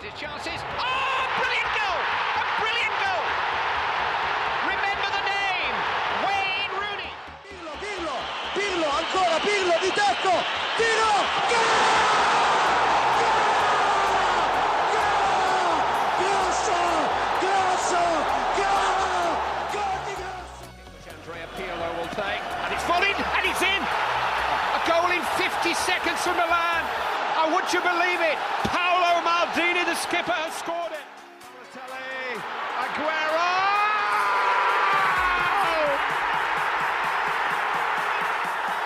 his chances. Oh, brilliant goal! A brilliant goal! Remember the name, Wayne Rooney. Pirlo, Pirlo, Pirlo, ancora Pirlo di tecco, tiro, gol! Gol! Grosso, grosso, gol! Gol di Grosso! Andrea Pirlo will take, and it's volleyed, and it's in. A goal in 50 seconds from Milan. Oh, would you believe it? Paolo Maldini, the skipper, has scored it. Balotelli, Aguero.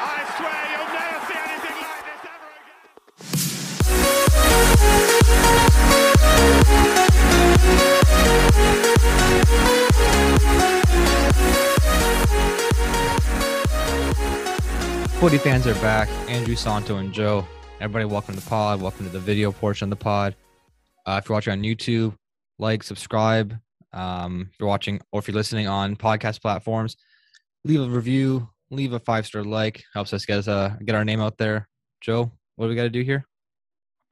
I swear you'll never see anything like this ever again. Footy fans are back. Andrew Santo and Joe. Everybody, welcome to the pod. Welcome to the video portion of the pod. Uh, if you're watching on YouTube, like, subscribe. Um, if you're watching or if you're listening on podcast platforms, leave a review, leave a five star like. Helps us get us uh, get our name out there. Joe, what do we got to do here?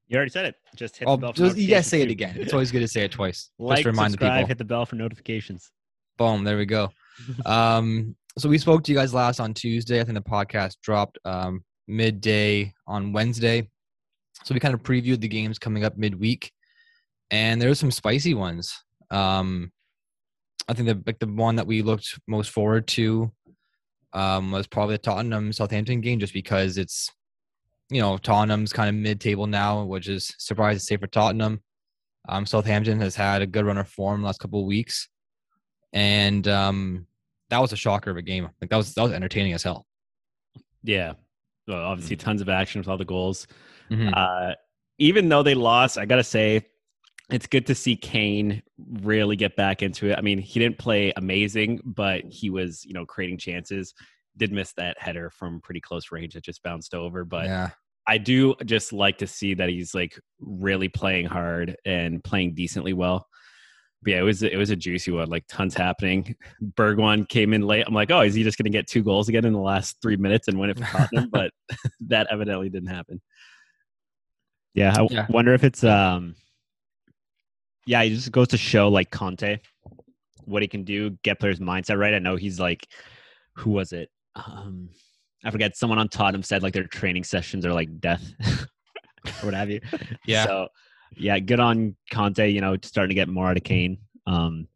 You already said it. Just hit Oh, the bell. For just, you guys notifications, say it again. It's always good to say it twice. like, just to remind the subscribe, people. hit the bell for notifications. Boom, there we go. Um, so we spoke to you guys last on Tuesday. I think the podcast dropped um, midday on Wednesday. So we kind of previewed the games coming up midweek, and there were some spicy ones. Um, I think the like the one that we looked most forward to um, was probably the Tottenham Southampton game, just because it's you know Tottenham's kind of mid-table now, which is surprising to say for Tottenham. Um, Southampton has had a good run of form the last couple of weeks and um, that was a shocker of a game. Like that was that was entertaining as hell. Yeah. Well, obviously, tons of action with all the goals. Mhm. Uh, even though they lost, I gotta say, it's good to see Kane really get back into it. I mean, he didn't play amazing, but he was, you know, creating chances. Did miss that header from pretty close range that just bounced over, but yeah, I do just like to see that he's like really playing hard and playing decently well. But yeah, it was it was a juicy one. Like tons happening. Bergwijn came in late. I'm like, oh, is he just going to get two goals again in the last three minutes and win it for Tottenham? but that evidently didn't happen. Yeah, I Yeah. wonder if it's um. Yeah, it just goes to show like Conte, what he can do, get players' mindset right. I know he's like, who was it? Um, I forget. Someone on Tottenham said like their training sessions are like death, or what have you. Yeah. So, yeah, good on Conte. You know, starting to get more out of Kane. Um,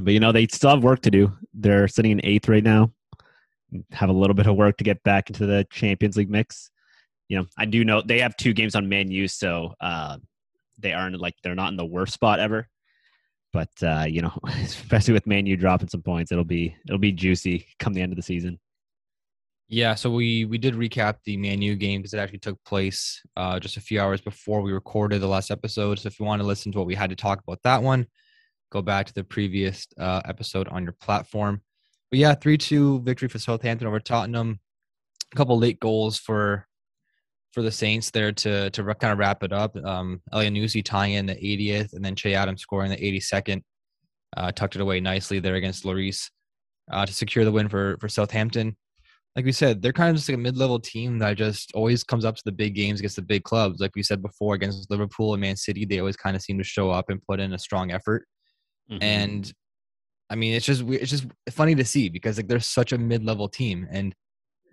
but you know they still have work to do. They're sitting in eighth right now. Have a little bit of work to get back into the Champions League mix. You know, I do know they have two games on Man U, so uh, they aren't like they're not in the worst spot ever. But uh, you know, especially with Man U dropping some points, it'll be it'll be juicy come the end of the season. yeah. So we we did recap the Man U game because it actually took place uh, just a few hours before we recorded the last episode. So if you want to listen to what we had to talk about that one, go back to the previous uh, episode on your platform. But yeah, three two victory for Southampton over Tottenham. A couple late goals for for the Saints there to to kind of wrap it up. Um, Elyounoussi tying in the 80th, and then Che Adams scoring the 82nd. Uh, tucked it away nicely there against Lloris uh, to secure the win for for Southampton. Like we said, they're kind of just like a mid-level team that just always comes up to the big games against the big clubs. Like we said before, against Liverpool and Man City, they always kind of seem to show up and put in a strong effort. And I mean, it's just we- it's just funny to see because like they're such a mid-level team and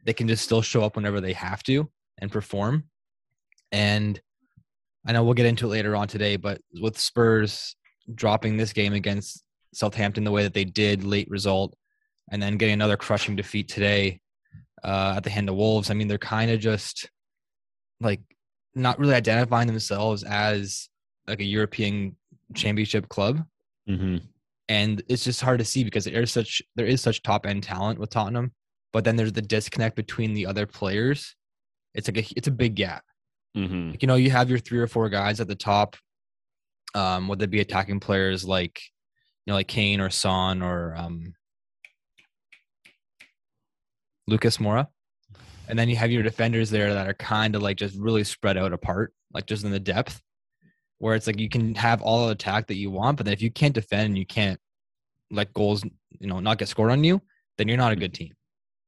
they can just still show up whenever they have to and perform. And I know we'll get into it later on today, but with Spurs dropping this game against Southampton the way that they did, late result, and then getting another crushing defeat today uh, at the hand of Wolves, I mean, they're kind of just like not really identifying themselves as like a European championship club hmm and it's just hard to see because there is such there is such top end talent with Tottenham, but then there's the disconnect between the other players. It's like a it's a big gap. hmm Like, you know, you have your three or four guys at the top. Um, would they be attacking players like you know, like Kane or Son or um Lucas Moura? And then you have your defenders there that are kind of like just really spread out apart, like just in the depth where it's like you can have all the attack that you want, but then if you can't defend and you can't let goals, you know, not get scored on you, then you're not a good team.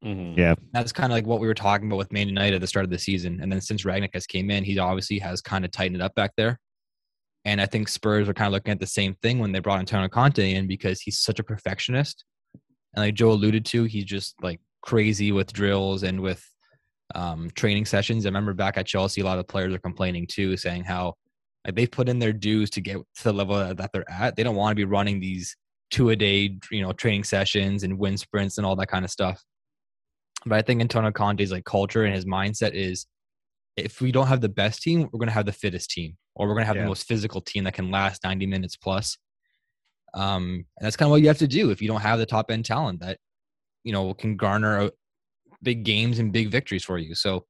Hmm Yeah. That's kind of like what we were talking about with Man United at the start of the season. And then since Rangnick has came in, he obviously has kind of tightened it up back there. And I think Spurs are kind of looking at the same thing when they brought Antonio Conte in because he's such a perfectionist. And like Joe alluded to, he's just like crazy with drills and with um, training sessions. I remember back at Chelsea, a lot of players are complaining too, saying how like they've put in their dues to get to the level that they're at. They don't want to be running these two a day, you know, training sessions and wind sprints and all that kind of stuff. But I think Antonio Conte's like culture and his mindset is if we don't have the best team, we're going to have the fittest team, or we're going to have Yeah. the most physical team that can last 90 minutes plus. Um, and that's kind of what you have to do if you don't have the top end talent that, you know, can garner a, big games and big victories for you. So,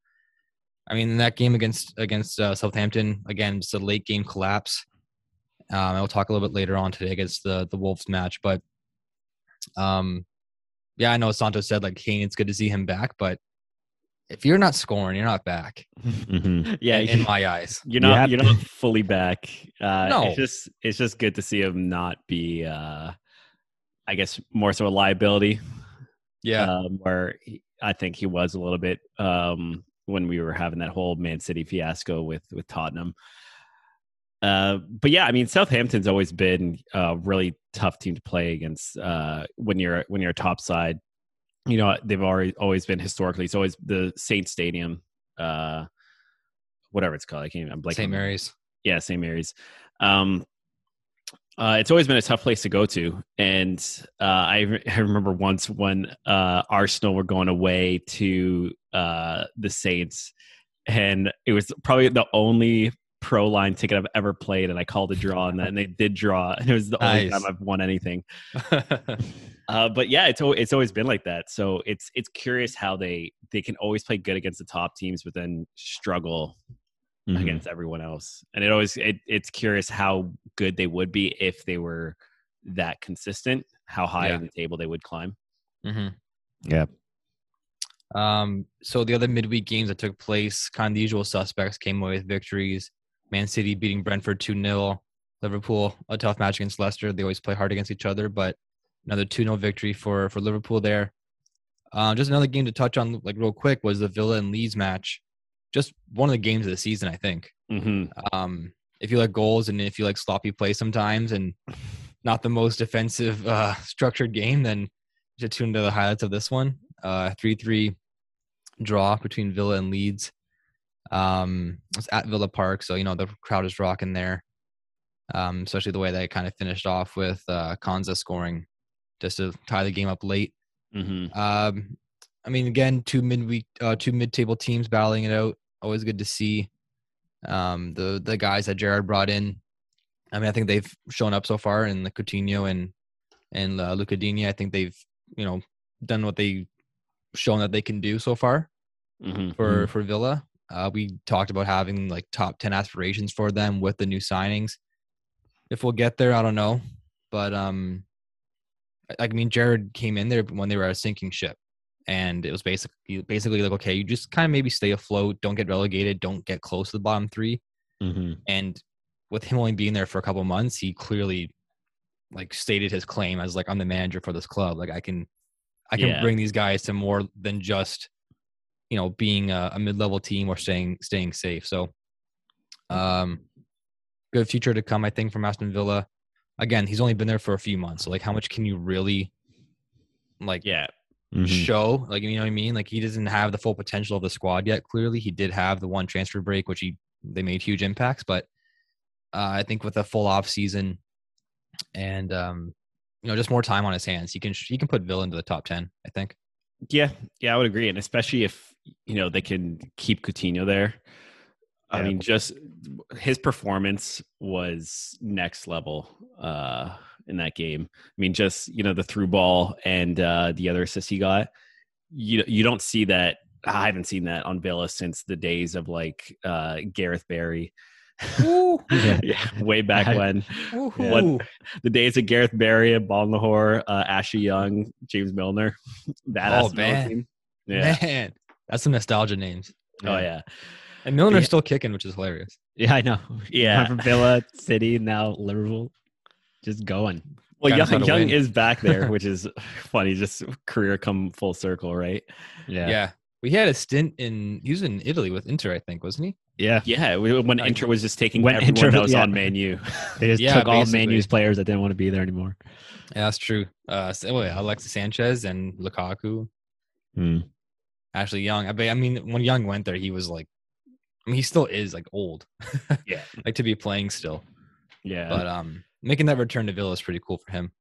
I mean, that game against against uh, Southampton, again, just a late game collapse. Um, I'll talk a little bit later on today against the the Wolves match, but um, yeah, I know Santos said like Kane, it's good to see him back, but if you're not scoring, you're not back. Mhm. Yeah, in, in my eyes. you're not have you're not fully back. Uh, No. it's just it's just good to see him not be, uh, I guess, more so a liability. Yeah, um, where he, I think he was a little bit um, when we were having that whole Man City fiasco with with Tottenham. Uh, but yeah, I mean, Southampton's always been a really tough team to play against uh, when you're when you're a top side. You know, they've already always been historically. It's always the Saint Stadium, uh, whatever it's called. I can't. I'm blanking. St. Mary's. yeah, St. Mary's. Um, uh, it's always been a tough place to go to, and uh, I, re- I remember once when uh, Arsenal were going away to uh, the Saints, and it was probably the only pro line ticket I've ever played, and I called a draw on that, and they did draw, and it was the only time I've won anything. Uh, but yeah, it's it's always been like that. So it's it's curious how they they can always play good against the top teams, but then struggle Mhm. against everyone else. And it always it, it's curious how good they would be if they were that consistent, how high Yeah. on the table they would climb. hmm Yeah. Um, so the other midweek games that took place, kind of the usual suspects came away with victories. Man City beating Brentford 2 0. Liverpool, a tough match against Leicester. They always play hard against each other, but another 2 0 victory for, for Liverpool there. Uh, just another game to touch on, like real quick, was the Villa and Leeds match. Just one of the games of the season, I think. Mm-hmm. Um, if you like goals and if you like sloppy play sometimes and not the most defensive uh, structured game, then should tune into the highlights of this one. Uh, 3-3 draw between Villa and Leeds. Um, it's at Villa Park, so you know the crowd is rocking there. Um, especially the way they kind of finished off with uh, Konsa scoring just to tie the game up late. Mm-hmm. Um, I mean, again, two midweek, uh, two mid-table teams battling it out. Always good to see. Um, the the guys that Gerrard brought in. I mean, I think they've shown up so far in the Coutinho and and uh, Luca Digne. I think they've you know done what they shown that they can do so far Mm-hmm. for for Villa. Uh, we talked about having like top ten aspirations for them with the new signings. If we'll get there, I don't know, but um, I I mean, Gerrard came in there when they were at a sinking ship, and it was basically basically like, okay, you just kind of maybe stay afloat, don't get relegated, don't get close to the bottom three, Mm-hmm. and with him only being there for a couple months, he clearly like stated his claim as like I'm the manager for this club. Like I can I can Yeah. bring these guys to more than just you know being a, a mid-level team or staying staying safe. So um good future to come I think from Aston Villa. Again, he's only been there for a few months. So like how much can you really like Yeah. Mm-hmm. show. Like you know what I mean? Like he doesn't have the full potential of the squad yet. Clearly, he did have the one transfer break, which he they made huge impacts. But uh, I think with a full off season and um, you know just more time on his hands, he can he can put Villa into the top ten. I think. Yeah, yeah, I would agree, and especially if you know they can keep Coutinho there. I Yeah. mean, just his performance was next level uh, in that game. I mean, just you know the through ball and uh, the other assist he got. You you don't see that. I haven't seen that on Villa since the days of like uh, Gareth Barry. Yeah. yeah, way back I- when Woohoo. What- the days of Gareth Barry, Agbonlahor, uh, Ashley Young, James Milner. That Oh, man. team. Yeah. Man, that's some nostalgia names. Oh yeah. And Milner's Yeah. still kicking, which is hilarious. Yeah, I know. Yeah. From Villa, City, now Liverpool. Just going. Well, Guys Young, Young is back there, which is funny. Just career come full circle, right? Yeah. Yeah. We had a stint in he was in Italy with Inter, I think, wasn't he? Yeah, Yeah, when Inter was just taking when everyone Inter- that was yeah. on Man U. they just Yeah, took all basically. Man U's players that didn't want to be there anymore. Yeah, that's true. Uh, so, oh, yeah, Alexis Sanchez and Lukaku. Hmm. Actually, Young. I I mean, when Young went there, he was like, I mean, he still is like old, Yeah, like to be playing still. yeah. But um, making that return to Villa is pretty cool for him.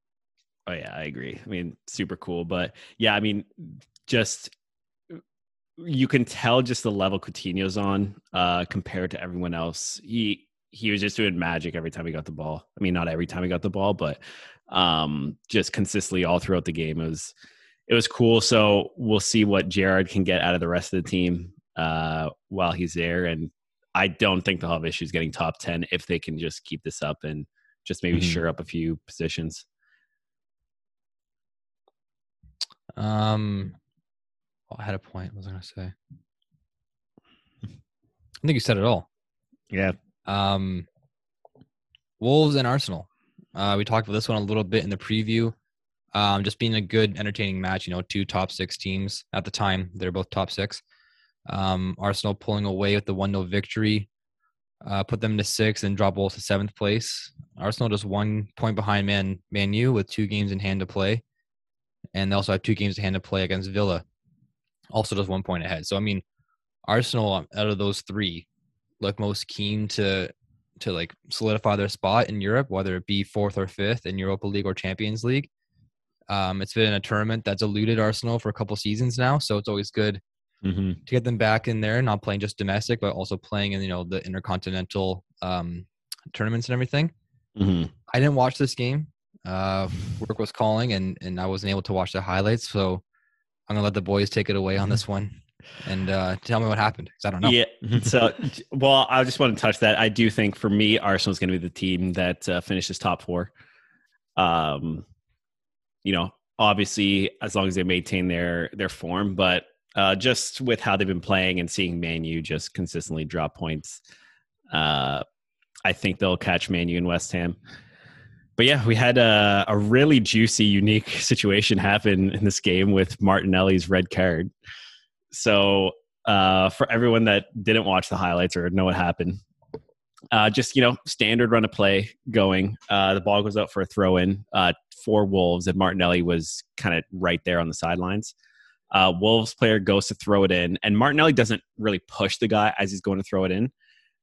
Oh yeah, I agree. I mean, super cool. But yeah, I mean, just you can tell just the level Coutinho's on uh compared to everyone else. He he was just doing magic every time he got the ball. I mean, not every time he got the ball, but um just consistently all throughout the game. It was it was cool. So we'll see what Gerrard can get out of the rest of the team uh while he's there. And I don't think they'll have issues getting top ten if they can just keep this up and just maybe Mhm. sure up a few positions. Um, I had a point. What was I gonna say? I think you said it all. Yeah, Um, Wolves and Arsenal. Uh, we talked about this one a little bit in the preview. Um, just being a good, entertaining match. You know, two top six teams at the time. They're both top six. Um, Arsenal pulling away with the one 0 victory, uh, put them to six and drop Wolves to seventh place. Arsenal just one point behind Man Man U with two games in hand to play, and they also have two games in hand to play against Villa. Also, just one point ahead. So I mean, Arsenal um, out of those three look most keen to to like solidify their spot in Europe, whether it be fourth or fifth in Europa League or Champions League. Um, it's been a tournament that's eluded Arsenal for a couple seasons now, so it's always good mm-hmm. to get them back in there, not playing just domestic, but also playing in you know the intercontinental um, tournaments and everything. Mm-hmm. I didn't watch this game. Uh, work was calling, and and I wasn't able to watch the highlights, so I'm gonna let the boys take it away on this one and uh, tell me what happened because I don't know. Yeah. So, well, I just want to touch that. I do think for me, Arsenal is going to be the team that uh, finishes top four. Um, you know, obviously, as long as they maintain their their form, but uh, just with how they've been playing and seeing Man U just consistently drop points, uh, I think they'll catch Man U and West Ham. But yeah, we had a, a really juicy, unique situation happen in this game with Martinelli's red card. So uh, for everyone that didn't watch the highlights or know what happened, uh, just you know, standard run of play going. Uh, the ball goes out for a throw in uh, for Wolves, and Martinelli was kind of right there on the sidelines. Uh, Wolves player goes to throw it in, and Martinelli doesn't really push the guy as he's going to throw it in,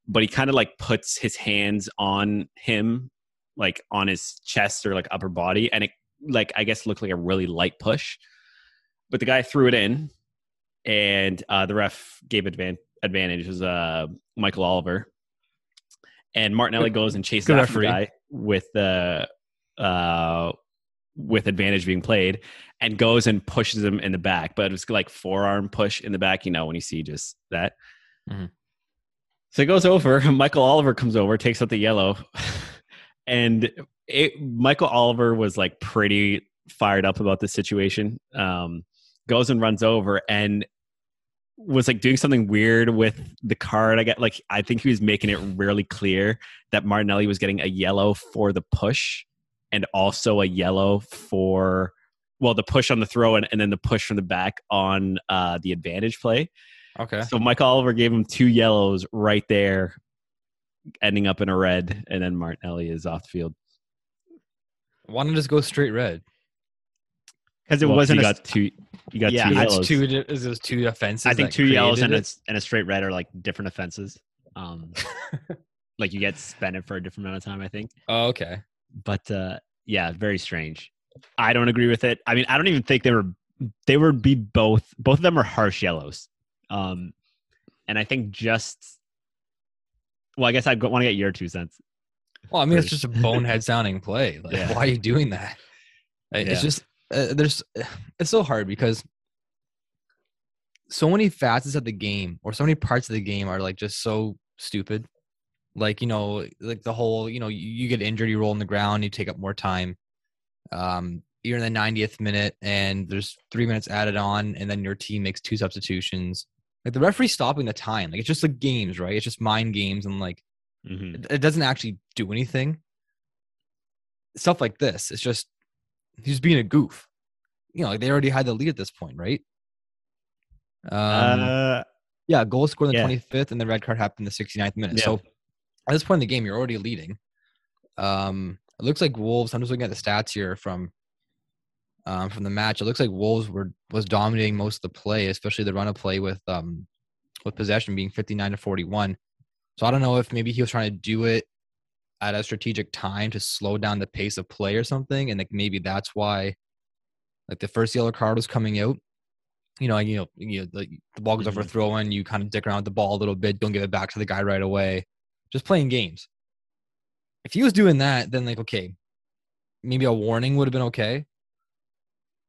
but he kind of like puts his hands on him, like on his chest or like upper body, and it like I guess looked like a really light push. But the guy threw it in, and uh, the ref gave advan- advantage. It was uh, Michael Oliver, and Martinelli goes and chases after the guy with the uh, with advantage being played, and goes and pushes him in the back. But it was like forearm push in the back. You know when you see just that. Mhm. So it goes over. Michael Oliver comes over, takes out the yellow, and it, Michael Oliver was like pretty fired up about this situation. Um, goes and runs over and was like doing something weird with the card. I get like I think he was making it really clear that Martinelli was getting a yellow for the push and also a yellow for well the push on the throw and, and then the push from the back on uh, the advantage play. Okay. So Mike Oliver gave him two yellows right there, ending up in a red, and then Martinelli is off the field. Why don't just go straight red? because it Well, wasn't. you a- got two. You got Yeah, two That's yellows. two. Is those two offenses? I think two yellows and created a, and a straight red are like different offenses. Um, like you get suspended for a different amount of time, I think. Oh, okay. But uh, yeah, very strange. I don't agree with it. I mean, I don't even think they were. They would be both. Both of them are harsh yellows. Um, and I think just. Well, I guess I want to get your two cents. Well, I mean, it's just a bonehead sounding play. Like, Yeah. why are you doing that? It's Yeah. just uh, there's. It's so hard because so many facets of the game or so many parts of the game are like just so stupid. Like you know, like the whole you know, you, you get injured, you roll on the ground, you take up more time. Um, you're in the 90th minute, and there's three minutes added on, and then your team makes two substitutions. Like the referee stopping the time, like it's just like games, right? It's just mind games, and like Mm-hmm. it, it doesn't actually do anything. Stuff like this, it's just he's being a goof. You know, like they already had the lead at this point, right? Um, uh, yeah, goal scored in the yeah. 25th, and the red card happened in the 69th minute. Yeah. So at this point in the game, you're already leading. Um, it looks like Wolves. I'm just looking at the stats here from um, from the match. It looks like Wolves were was dominating most of the play, especially the run of play with um with possession being 59 to 41. So I don't know if maybe he was trying to do it at a strategic time to slow down the pace of play or something, and like maybe that's why like the first yellow card was coming out. You know, you know, you know the, the ball goes Mm-hmm. overthrown, you kind of dick around with the ball a little bit, don't give it back to the guy right away. Just playing games. If he was doing that, then like okay, maybe a warning would have been okay.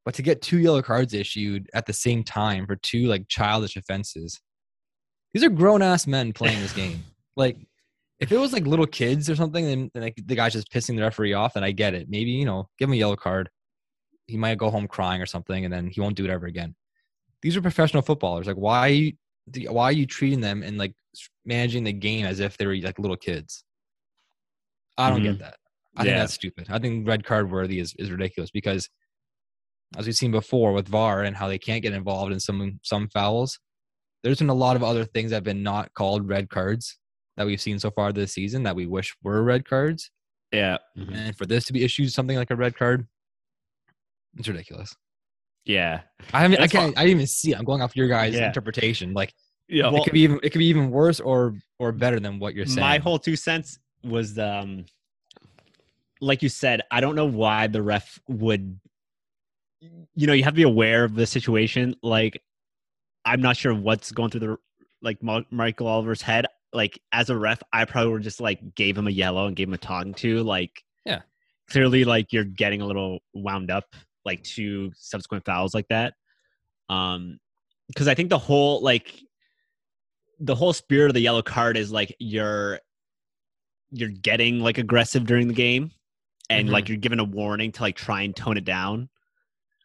But to get two yellow cards issued at the same time for two like childish offenses, these are grown ass men playing this game. Like, if it was like little kids or something, then, then like the guy's just pissing the referee off, and I get it. Maybe you know, give him a yellow card. He might go home crying or something, and then he won't do it ever again. These are professional footballers. Like, why? Why are you treating them and like managing the game as if they were like little kids? I don't get mm-hmm. that. I think that's stupid. I think red card worthy is, is ridiculous because as we've seen before with VAR and how they can't get involved in some some fouls, there's been a lot of other things that have been not called red cards that we've seen so far this season that we wish were red cards. yeah, And for this to be issued something like a red card, it's ridiculous. yeah, I haven't, I can't, I didn't even see it. I'm going off your guys' Yeah. interpretation. Like yeah. it could be even, it could be even worse or or better than what you're saying. My whole two cents was um like you said, I don't know why the ref would you know, you have to be aware of the situation. Like I'm not sure what's going through the like Michael Oliver's head. Like as a ref, I probably would just like gave him a yellow and gave him a tongue to. Like Yeah. clearly like you're getting a little wound up like two subsequent fouls like that. Um because I think the whole like the whole spirit of the yellow card is like you're you're getting like aggressive during the game and Mhm. like you're given a warning to like try and tone it down.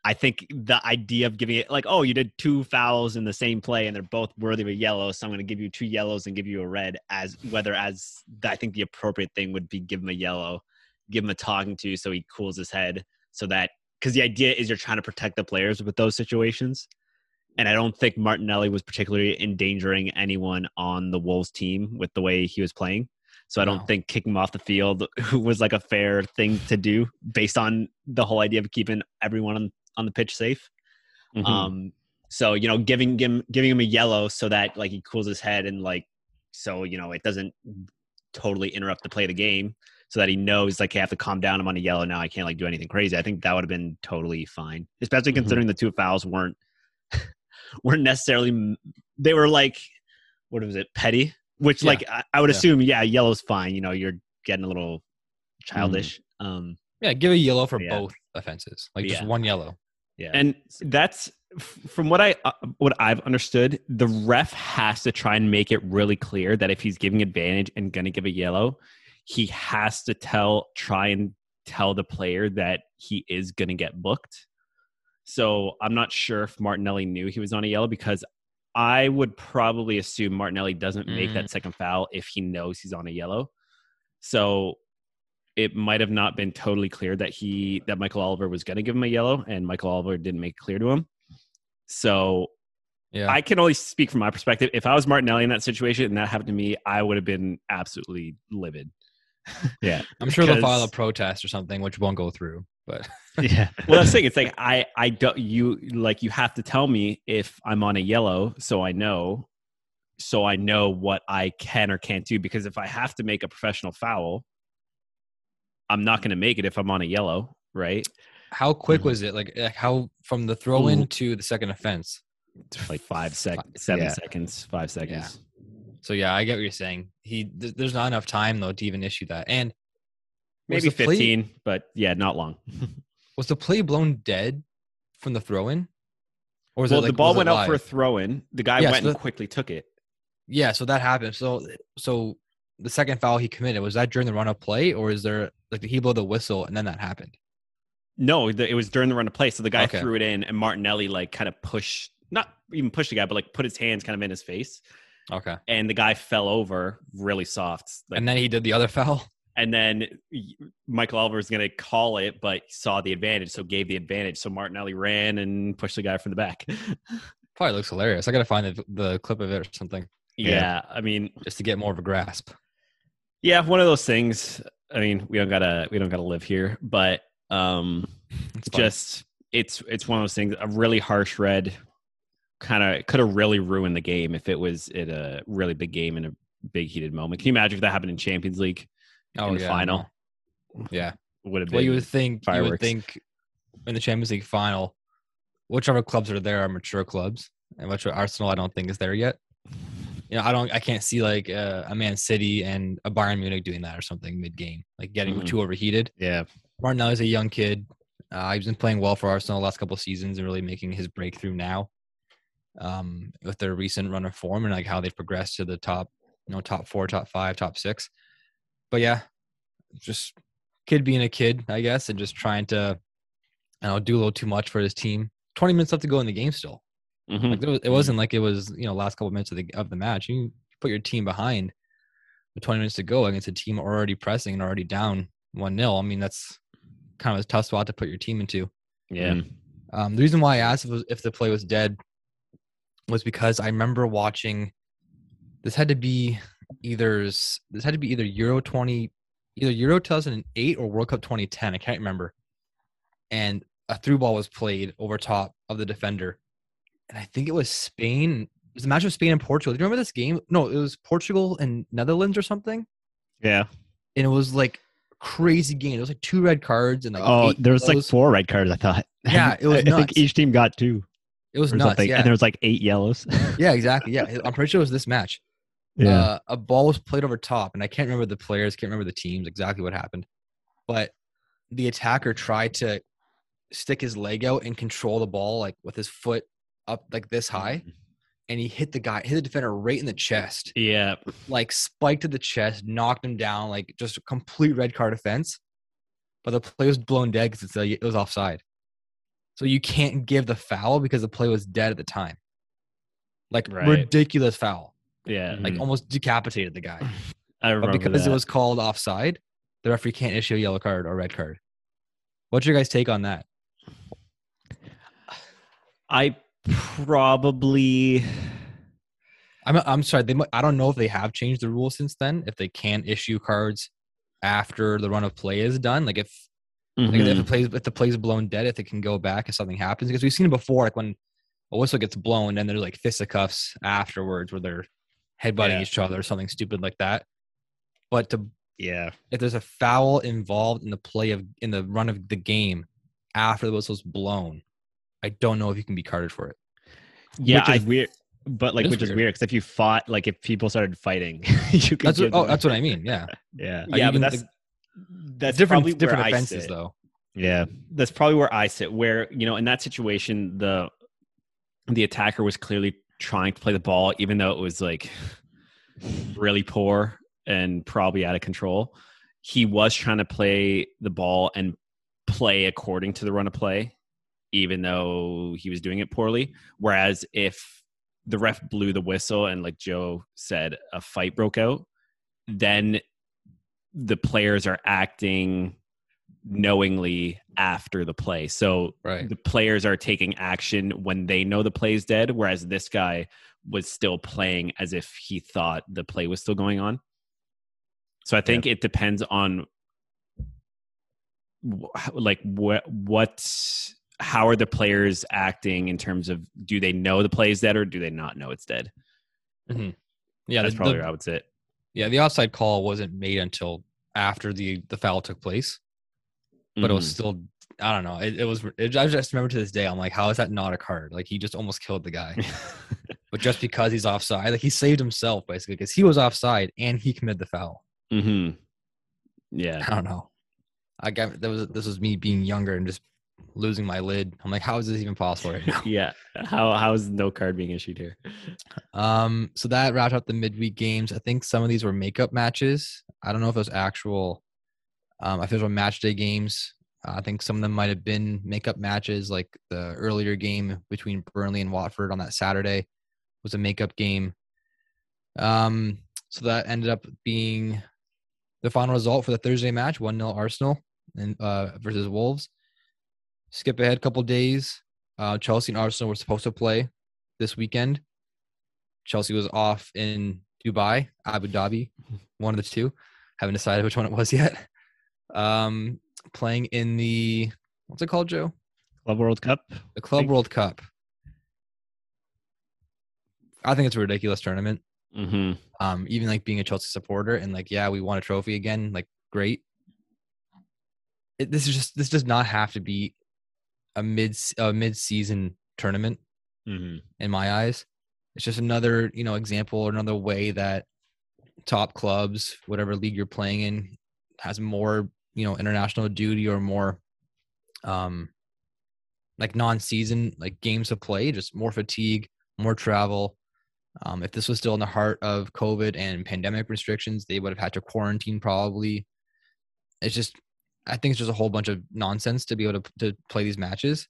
I think the idea of giving it like, oh, you did two fouls in the same play and they're both worthy of a yellow, so I'm going to give you two yellows and give you a red. As whether as I think the appropriate thing would be give him a yellow, give him a talking to so he cools his head, so that because the idea is you're trying to protect the players with those situations. And I don't think Martinelli was particularly endangering anyone on the Wolves team with the way he was playing. So I don't think kicking him off the field was like a fair thing to do based on the whole idea of keeping everyone on, on the pitch safe. Mm-hmm. Um, so you know, giving him giving him a yellow so that like he cools his head and like so you know it doesn't totally interrupt the play of the game, so that he knows like I have to calm down. I'm on a yellow now. I can't like do anything crazy. I think that would have been totally fine, especially Mhm. considering the two fouls weren't weren't necessarily they were like what was it petty, which Yeah. like I, I would Yeah. assume yeah yellow's fine. You know you're getting a little childish. Um, yeah, give a yellow for Yeah. both offenses. Like just one yellow. Yeah, And that's from what I uh, what I've understood. The ref has to try and make it really clear that if he's giving advantage and going to give a yellow, he has to tell try and tell the player that he is going to get booked. So I'm not sure if Martinelli knew he was on a yellow because I would probably assume Martinelli doesn't make Mm. that second foul if he knows he's on a yellow. So it might have not been totally clear that he that Michael Oliver was going to give him a yellow, and Michael Oliver didn't make it clear to him. So Yeah. I can only speak from my perspective. If I was Martinelli in that situation and that happened to me, I would have been absolutely livid. yeah, I'm sure they'll file a protest or something, which won't go through. But yeah. Well, that's the thing. It's like I I don't you like you have to tell me if I'm on a yellow, so I know, so I know what I can or can't do. Because if I have to make a professional foul, I'm not going to make it if I'm on a yellow, right? how quick Mhm. was it? Like, like how from the throw in to the second offense? Like five sec, seven yeah. seconds, five seconds. So yeah, I get what you're saying. He th- there's not enough time though to even issue that. And Maybe the play- 15, but yeah, not long. was the play blown dead from the throw in? Or was well, it like, the ball was went out for a throw in. The guy Yeah, went so and that- quickly took it. Yeah, so that happened. So so the second foul he committed was that during the run of play, or is there like did he blow the whistle and then that happened? No, the, it was during the run of play. So the guy Okay. threw it in, and Martinelli like kind of pushed, not even pushed the guy, but like put his hands kind of in his face, Okay, and the guy fell over really soft. Like, and then he did the other foul. and then Michael Oliver was going to call it, but saw the advantage, so gave the advantage. So Martinelli ran and pushed the guy from the back. Probably looks hilarious. I gotta find the, the clip of it or something Yeah, Yeah. I mean, just to get more of a grasp. Yeah, one of those things. I mean, we don't gotta we don't gotta live here, but um, It's just it's it's one of those things. A really harsh red kind of could have really ruined the game if it was at a really big game in a big heated moment. Can you imagine if that happened in Champions League oh, in the yeah, final? Yeah. Would have Well, you would think you would think in the Champions League final, whichever clubs are there are mature clubs, and which Arsenal I don't think is there yet. You know, I don't, I can't see like uh, a Man City and a Bayern Munich doing that or something mid game, like getting Mhm. too overheated. Yeah. Martinelli's a young kid. Uh, he's been playing well for Arsenal the last couple of seasons and really making his breakthrough now. Um, with their recent run of form and like how they've progressed to the top, you know, top four, top five, top six. But yeah, just kid being a kid, I guess, and just trying to, I don't know, do a little too much for his team. Twenty minutes left to go in the game still. Mhm. Like it, was, it wasn't like it was you know last couple minutes of the of the match. You put your team behind with 20 minutes to go against a team already pressing and already down one 0 I mean that's kind of a tough spot to put your team into. yeah. Mhm. Um, the reason why I asked if, was, if the play was dead was because I remember watching. This had to be either this had to be either Euro 20, either Euro 2008 or World Cup 2010. I can't remember. And a through ball was played over top of the defender, and I think it was Spain. It was a match of Spain and Portugal. Do you remember this game? No, it was Portugal and Netherlands or something. Yeah. And it was like crazy game. It was like two red cards and like oh, there was like four red cards. I thought. Yeah, it was I, I think each team got two it was nuts. something, Yeah. and there was like eight yellows. Yeah, exactly. Yeah, I'm pretty sure it was this match. yeah. Uh, a ball was played over top, and I can't remember the players, can't remember the teams exactly what happened, but the attacker tried to stick his leg out and control the ball like with his foot up like this high, and he hit the guy, hit the defender right in the chest, Yeah. like spiked to the chest, knocked him down, like just a complete red card offense. But the play was blown dead because it's like, it was offside. So you can't give the foul because the play was dead at the time. Like Right. ridiculous foul Yeah. like Mhm. almost decapitated the guy. I But because that. it was called offside, the referee can't issue a yellow card or red card. What's your guys' take on that? I probably I'm I'm sorry. They might, I don't know if they have changed the rule since then. If they can issue cards after the run of play is done, like if like if Mhm. the plays if the play's blown dead, if it can go back if something happens, because we've seen it before, like when a whistle gets blown and there's like fisticuffs afterwards where they're headbutting Yeah. each other or something stupid like that. But to yeah. if there's a foul involved in the play of in the run of the game after the whistle's blown, I don't know if you can be carded for it. yeah, which is I, weird. But like, is which is weird. weird because if you fought, like, if people started fighting, you could. That's what, oh, that's what I mean. Yeah, Yeah. Like, yeah, but can- that's the- that's different probably different where I offenses sit. though. Yeah. That's probably where I sit. Where you know, in that situation, the the attacker was clearly trying to play the ball, even though it was like really poor and probably out of control. He was trying to play the ball and play according to the run of play, even though he was doing it poorly. Whereas if the ref blew the whistle and, like Joe said, a fight broke out, then the players are acting knowingly after the play. So Right. the players are taking action when they know the play is dead, whereas this guy was still playing as if he thought the play was still going on. So I think it depends on like what what how are the players acting in terms of do they know the play is dead or do they not know it's dead? Yeah, That's the, probably the- where I would sit. yeah. The offside call wasn't made until after the the foul took place, but it was Mhm. still. I don't know. It, it was. It, I just remember to this day. I'm like, how is that not a card? Like he just almost killed the guy, but just because he's offside, like he saved himself basically because he was offside and he committed the foul. hmm Yeah. I don't know. I got that was this was me being younger and just losing my lid. I'm like, how is this even possible right now? Yeah. How how is no card being issued here? Um, so that wrapped up the midweek games. I think some of these were makeup matches. I don't know if it was actual, um, it was match day games. Uh, I think some of them might have been makeup matches, like the earlier game between Burnley and Watford on that Saturday was a makeup game. Um, so that ended up being the final result for the Thursday match: one 0 Arsenal and uh, versus Wolves. Skip ahead a couple days. Uh, Chelsea and Arsenal were supposed to play this weekend. Chelsea was off in Dubai, Abu Dhabi, one of the two. Haven't decided which one it was yet. Um, playing in the what's it called, Joe? Club World Cup. The Club World Cup. I think it's a ridiculous tournament. hmm Um, even like being a Chelsea supporter and like, yeah, we won a trophy again. Like, great. It, this is just this does not have to be a mid a mid season tournament Mm-hmm. in my eyes. It's just another you know example or another way that top clubs, whatever league you're playing in, has more you know international duty or more um like non-season like games to play, just more fatigue, more travel. Um, if this was still in the heart of COVID and pandemic restrictions, they would have had to quarantine probably. It's just, I think it's just a whole bunch of nonsense to be able to to play these matches.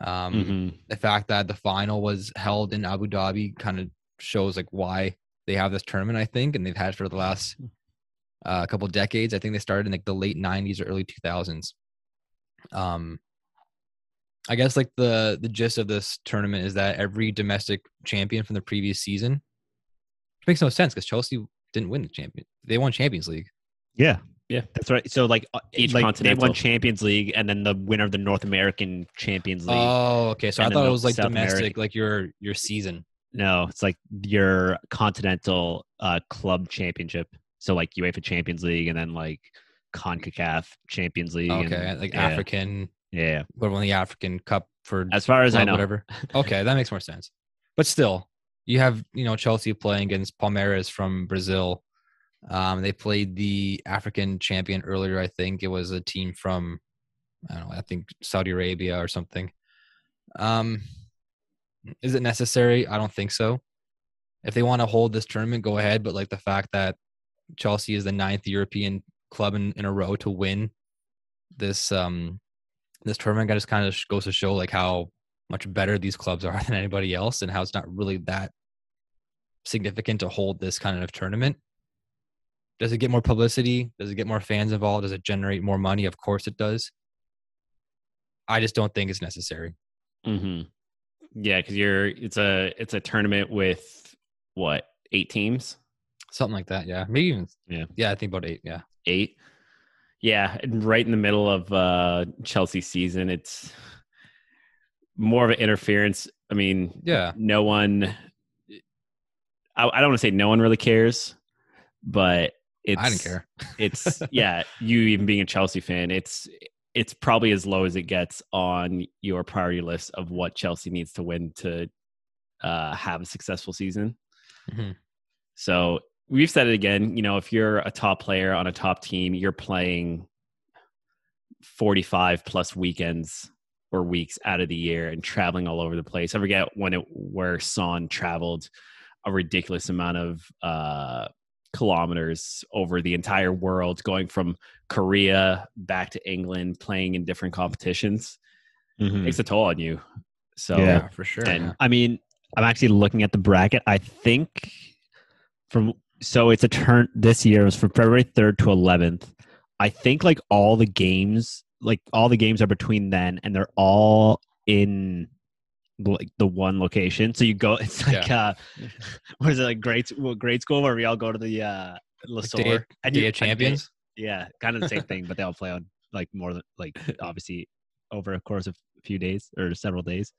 Um, hmm the fact that the final was held in Abu Dhabi kind of shows like why they have this tournament, I think, and they've had it for the last uh, couple decades. I think they started in like the late '90s or early 2000s. Um, I guess like the the gist of this tournament is that every domestic champion from the previous season, which makes no sense because Chelsea didn't win the champion; they won Champions League. Yeah. Yeah. That's right. So like uh, Each like they won Champions League and then the winner of the North American Champions League. Oh, okay. So I thought it was like South domestic, American- like your your season. no, it's like your continental uh, club championship. So like UEFA Champions League and then like CONCACAF Champions League. and- Okay, like yeah, African, Yeah. what won the African Cup for As far as I know. whatever. Okay, that makes more sense. But still, you have you know Chelsea playing against Palmeiras from Brazil. Um, they played the African champion earlier. I think it was a team from I don't know. I think Saudi Arabia or something. Um, is it necessary? I don't think so. If they want to hold this tournament, go ahead. But like the fact that Chelsea is the ninth European club in, in a row to win this um this tournament, just kind of goes to show like how much better these clubs are than anybody else, and how it's not really that significant to hold this kind of tournament. Does it get more publicity? Does it get more fans involved? Does it generate more money? Of course it does. I just don't think it's necessary. hmm Yeah, because you're it's a it's a tournament with what eight teams, Something like that. Yeah. Maybe even. Yeah. Yeah. I think about eight. Yeah. eight. Yeah, right in the middle of uh Chelsea season, it's more of an interference. I mean, Yeah. no one. I, I don't want to say no one really cares, but it's I didn't care. it's yeah you even being a chelsea fan it's it's probably as low as it gets on your priority list of what chelsea needs to win to uh, have a successful season Mhm. so we've said it again you know if you're a top player on a top team you're playing 45 plus weekends or weeks out of the year and traveling all over the place i forget when it where son traveled a ridiculous amount of uh kilometers over the entire world, going from Korea back to England, playing in different competitions. Mhm. Takes a toll on you. So Yeah. Yeah, for sure. and- yeah. I mean, I'm actually looking at the bracket. I think from so it's a turn this year. It was from February 3rd to 11th. I think like all the games, like all the games are between then, and they're all in like the one location. So you go. It's like uh, what is it like grade well, grade school where we all go to the uh, Lasor Day, and Day you- of Champions. yeah, kind of the same thing, but they all play on like more than like obviously over a course of a few days or several days.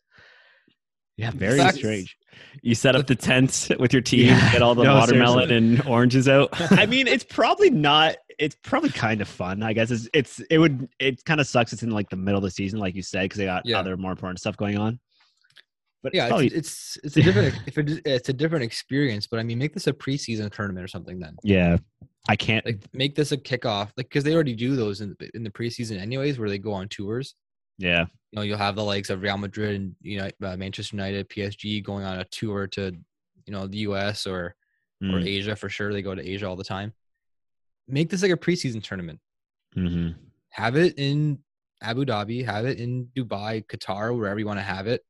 Yeah, very Fact- strange. you set up the tents with your team, Yeah. get all the No, watermelon seriously. and oranges out. I mean, it's probably not. It's probably kind of fun. I guess it's. It's. It would. It kind of sucks. It's in like the middle of the season, like you said, because they got Yeah. other more important stuff going on. But Yeah, it's it's, it's a different if it, it's a different experience. But I mean, make this a preseason tournament or something. Then yeah. I can't. like make this a kickoff, like because they already do those in the, in the preseason anyways, where they go on tours. Yeah. You know, you'll have the likes of Real Madrid and you know uh, Manchester United, PSG going on a tour to you know the U.S. or or Mm, Asia for sure. They go to Asia all the time. Make this like a preseason tournament. mhm. Have it in Abu Dhabi. Have it in Dubai, Qatar, wherever you want to have it,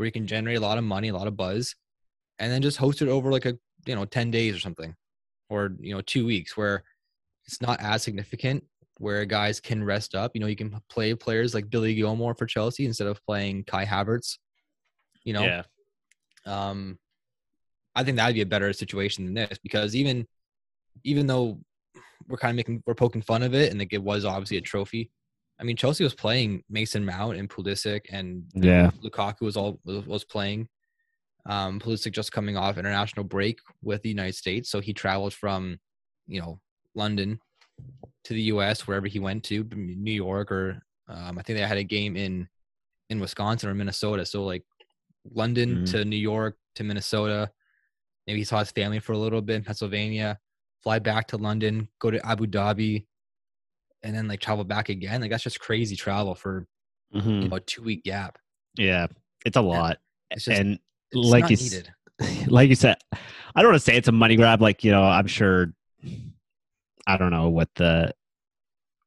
where you can generate a lot of money, a lot of buzz, and then just host it over like a you know ten days or something, or you know two weeks where it's not as significant. Where guys can rest up. You know, you can play players like Billy Gilmour for Chelsea instead of playing Kai Havertz. You know, Yeah. Um, I think that'd be a better situation than this because even even though we're kind of making we're poking fun of it and like it was obviously a trophy. I mean, Chelsea was playing Mason Mount and Pulisic, and Yeah. Lukaku was all was, was playing. Um, Pulisic just coming off international break with the United States, so he traveled from, you know, London to the U.S. wherever he went to, New York or um, I think they had a game in in Wisconsin or Minnesota. So like London Mhm. to New York to Minnesota. Maybe he saw his family for a little bit in Pennsylvania. Fly back to London, go to Abu Dhabi, and then like travel back again. Like that's just crazy travel for Mm-hmm. you know, a two week gap. Yeah, it's a lot, It's just and it's like not you, needed. like you said, I don't want to say it's a money grab. Like you know, I'm sure. I don't know what the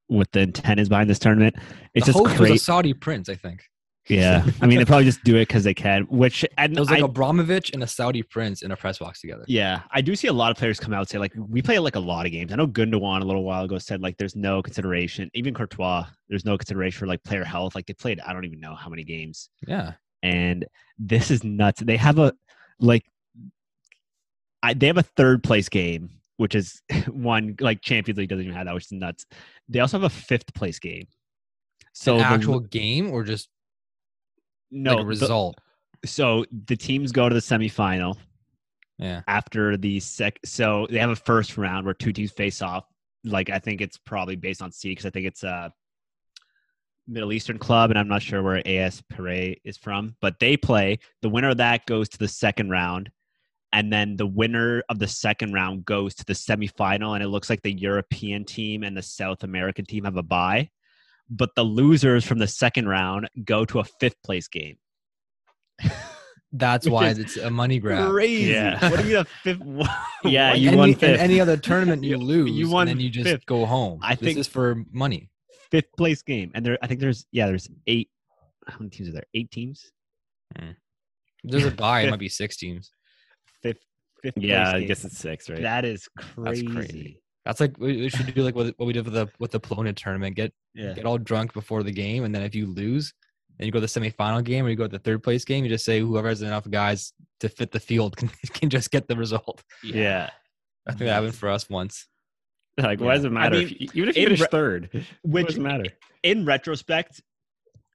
what the intent is behind this tournament. It's the just host was crazy. a Saudi prince, I think. Yeah, I mean, they probably just do it because they can. Which and It was like I, Abramovich and a Saudi prince in a press box together. yeah, I do see a lot of players come out and say like we play like a lot of games. I know Gundogan a little while ago said like there's no consideration. Even Courtois, there's no consideration for like player health. Like they played, I don't even know how many games. Yeah. and this is nuts. They have a like, I, they have a third place game, which is one like Champions League doesn't even have that, which is nuts. They also have a fifth place game. So An the- actual game or just no like a the- result. so the teams go to the semifinal yeah. after the sec. So they have a first round where two teams face off. Like I think it's probably based on seed because I think it's a Middle Eastern club, and I'm not sure where AS Pirae is from. But they play. The winner of that goes to the second round, and then the winner of the second round goes to the semifinal. And it looks like the European team and the South American team have a bye, but the losers from the second round go to a fifth place game. That's Which why it's a money grab. Crazy. Yeah. What do you mean a fifth? Yeah, What? you any, won in any other tournament you You- lose, you and won then you just fifth. go home. I this think- is for money. fifth place game, and there I think there's yeah there's eight. How many teams are there? Eight teams. If there's a buy, it might be six teams. Fifth. Fifth. Yeah, place I game. guess it's six, right? that is crazy. crazy. That's like we we should do like what, what we did with the with the Polona tournament. Get Yeah. get all drunk before the game, and then if you lose, and you go to the semifinal game or you go to the third place game, you just say whoever has enough guys to fit the field can, can just get the result. yeah. I think that happened for us once. Like, why does it I matter? mean, if you, even if you finish re- third, what Which does it matter? in retrospect,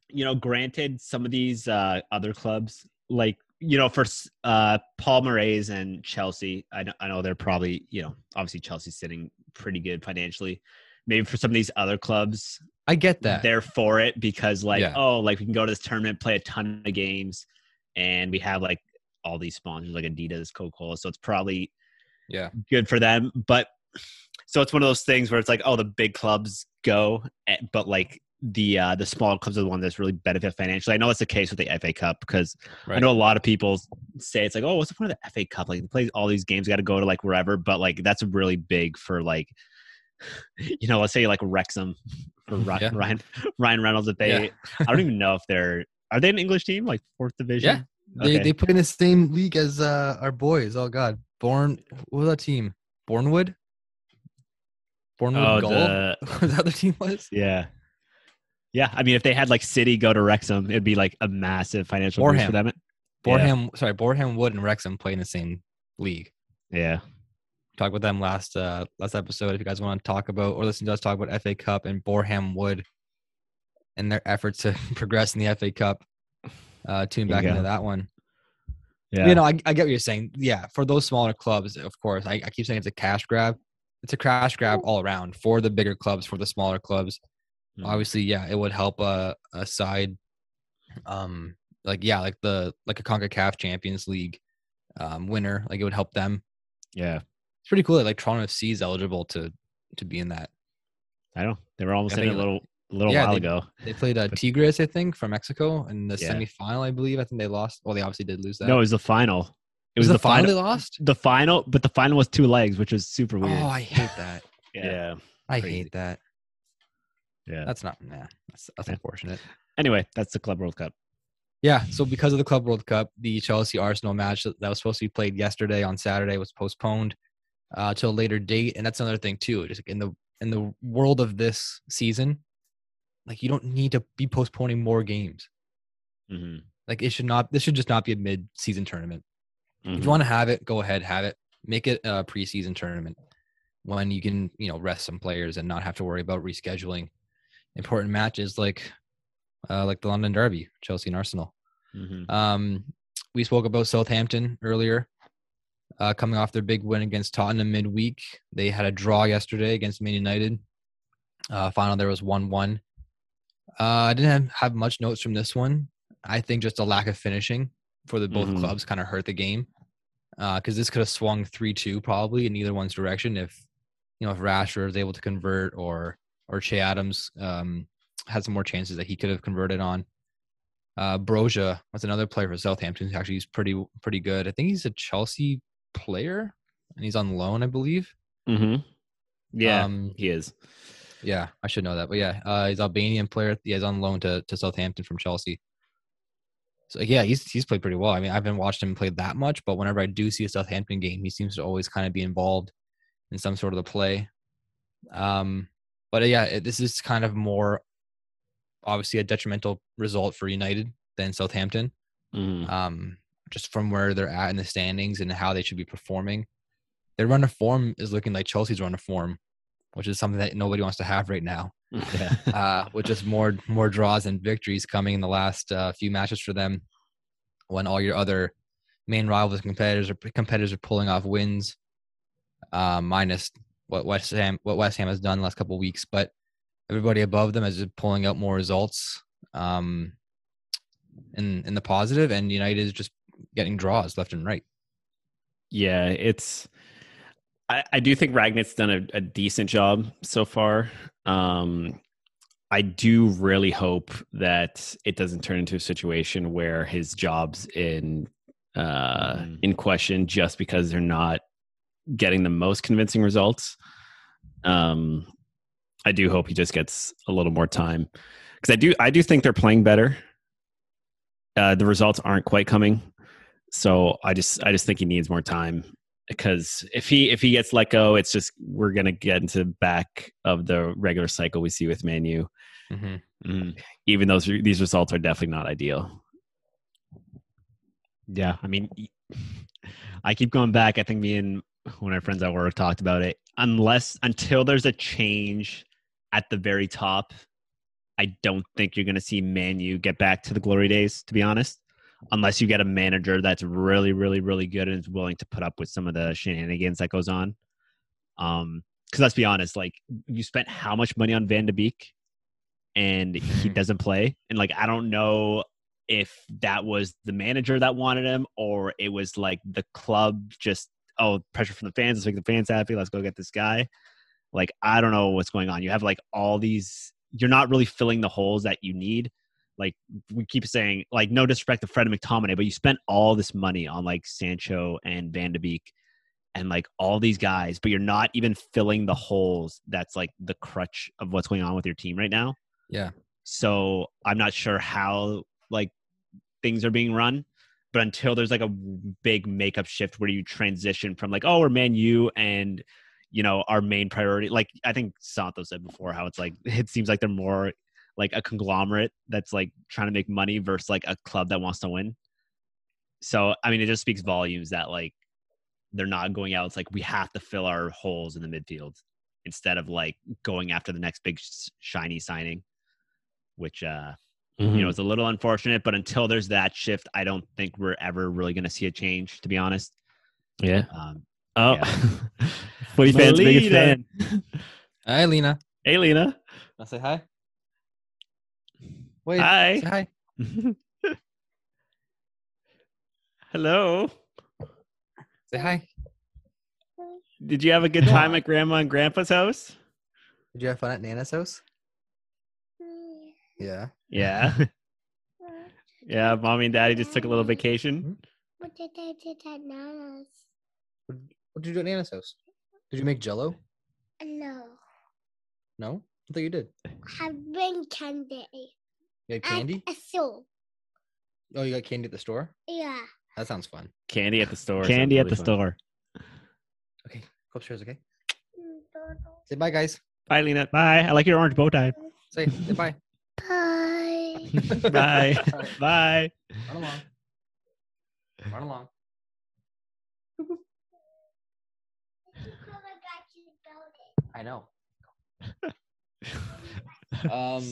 you know, granted, some of these uh, other clubs, like you know, for uh, Palmeiras and Chelsea, I know, I know they're probably you know, obviously Chelsea's sitting pretty good financially. Maybe for some of these other clubs, I get that. they're for it because like Yeah. oh like we can go to this tournament play a ton of games and we have like all these sponsors like adidas coca-cola so it's probably Yeah. good for them but so it's one of those things where it's like oh the big clubs go eh, but like the uh the small clubs are the one that's really benefit financially i know that's the case with the fa cup because i know a lot of people say it's like oh what's the point of the fa cup like they play all these games got to go to like wherever but like that's really big for like you know let's say like wrexham for Ryan, Yeah. Ryan Ryan Reynolds if they Yeah. I don't even know if they're are they an English team like fourth division? They Okay. they play in the same league as uh, our boys. Oh God, Born. What was that team? Bornwood. Bornwood Oh, Gull. the- What the other team was? Yeah. Yeah, I mean if they had like City go to Wrexham, it'd be like a massive financial boost for them. Boreham. Sorry, Boreham Wood and Wrexham play in the same league. Yeah. Talked about them last uh last episode. If you guys want to talk about or listen to us talk about FA Cup and Boreham Wood and their efforts to progress in the FA Cup, uh, tune back into that one. Yeah. You know, I, I get what you're saying. Yeah, for those smaller clubs, of course, I, I keep saying it's a cash grab. It's a cash grab all around for the bigger clubs, for the smaller clubs. Mhm. Obviously, yeah, it would help a, a side, um, like yeah, like the like a Concacaf Champions League um, winner. Like it would help them. yeah. It's pretty cool that like Toronto FC is eligible to to be in that. I know. They were almost I in it a little a little Yeah, while they- ago. They played uh, Tigres, I think, from Mexico in the Yeah. semifinal. I believe. I think they lost. Well, they obviously did lose that. No, it was the final. It was, was, the, final. They lost. The final, but the final was two legs, which was super weird. Oh, I hate that. yeah. I Crazy. hate that. Yeah. That's not. Nah, that's, that's Yeah. unfortunate. Anyway, that's the Club World Cup. Yeah. So because of the Club World Cup, the Chelsea Arsenal match that was supposed to be played yesterday on Saturday was postponed uh, to a later date, and that's another thing too. Just in the in the world of this season, like you don't need to be postponing more games. Mm-hmm. Like it should not. This should just not be a mid-season tournament. If you want to have it, go ahead, have it. Make it a preseason tournament when you can, you know, rest some players and not have to worry about rescheduling important matches like uh, like the London Derby, Chelsea and Arsenal. Mhm. Um, we spoke about Southampton earlier, uh, coming off their big win against Tottenham midweek. They had a draw yesterday against Man United. Uh, final there was one-one. Uh, I didn't have, have much notes from this one. I think just a lack of finishing for the both Mhm. clubs kind of hurt the game because this could have swung three-two probably in either one's direction if you know if Rashford was able to convert or or Che Adams um, had some more chances that he could have converted on. Uh, Broja, that's another player for Southampton. Actually, he's pretty pretty good. I think he's a Chelsea player, and he's on loan, I believe. Mhm. Yeah, um, he is. yeah, I should know that. But yeah, uh, he's Albanian player. Yeah, he's on loan to, to Southampton from Chelsea. So yeah, he's he's played pretty well. I mean, I haven't watched him play that much, but whenever I do see a Southampton game, he seems to always kind of be involved in some sort of the play. Um, but uh, yeah, it, this is kind of more obviously a detrimental result for United than Southampton. Mhm. Um, just from where they're at in the standings and how they should be performing. Their run of form is looking like Chelsea's run of form, which is something that nobody wants to have right now. Yeah. Uh, with just more more draws and victories coming in the last uh, few matches for them, when all your other main rivals and competitors are competitors are pulling off wins, uh, minus what West Ham what West Ham has done the last couple of weeks, but everybody above them is just pulling out more results um, in in the positive, and United is just getting draws left and right. Yeah, it's. I, I do think Rangnick's done a, a decent job so far. Um, I do really hope that it doesn't turn into a situation where his job's in uh, Mhm. in question just because they're not getting the most convincing results. Um, I do hope he just gets a little more time because I do I do think they're playing better. Uh, the results aren't quite coming, so I just I just think he needs more time because if he if he gets let go, it's just we're gonna get into the back of the regular cycle we see with Manu. Mm-hmm. Even though these results are definitely not ideal. Yeah, I mean, I keep going back. I think me and of our friends at work talked about it. Unless until there's a change at the very top, I don't think you're going to see Manu get back to the glory days. To be honest, unless you get a manager that's really, really, really good and is willing to put up with some of the shenanigans that goes on. Um, because let's be honest, like you spent how much money on Van de Beek, and he doesn't play, and like I don't know if that was the manager that wanted him or it was like the club just oh pressure from the fans let's make the fans happy let's go get this guy. Like i don't know what's going on. You have like all these you're not really filling the holes that you need. Like we keep saying like no disrespect to fred and mctominay but you spent all this money on like sancho and van de beek and like all these guys but you're not even filling the holes that's like the crutch of what's going on with your team right now. Yeah. so i'm not sure how like things are being run but until there's like a big makeup shift where you transition from like oh we're man u and you know our main priority like i think santo said before how it's like it seems like they're more like a conglomerate that's like trying to make money versus like a club that wants to win. So i mean it just speaks volumes that like they're not going out. It's like we have to fill our holes in the midfield instead of like going after the next big shiny signing which uh you know, it's a little unfortunate, but until there's that shift, I don't think we're ever really going to see a change, to be honest. yeah. Um, Oh, Yeah. footy fans, biggest Melina. fan. Hi, Lena. Hey, Lena. I'll say hi. Wait. Hi. Say hi. Hello. Say hi. Did you have a good time at Grandma and Grandpa's house? Did you have fun at Nana's house? Yeah. Yeah. Yeah, mommy and daddy just took a little vacation. What did I do at Nana's? What did you do at Nana's house? Did you make Jello? No, No, I thought you did. have been candy. You had candy? And a soup. Oh, you got candy at the store. Yeah. That sounds fun. Candy at the store. candy sounds at the fun. store. Okay, go upstairs. Okay. Mm, don't know. Say bye, guys. Bye, Lena. Bye. I like your orange bow tie. Say, say bye. Bye. Bye. Run along. Run along. I know. um,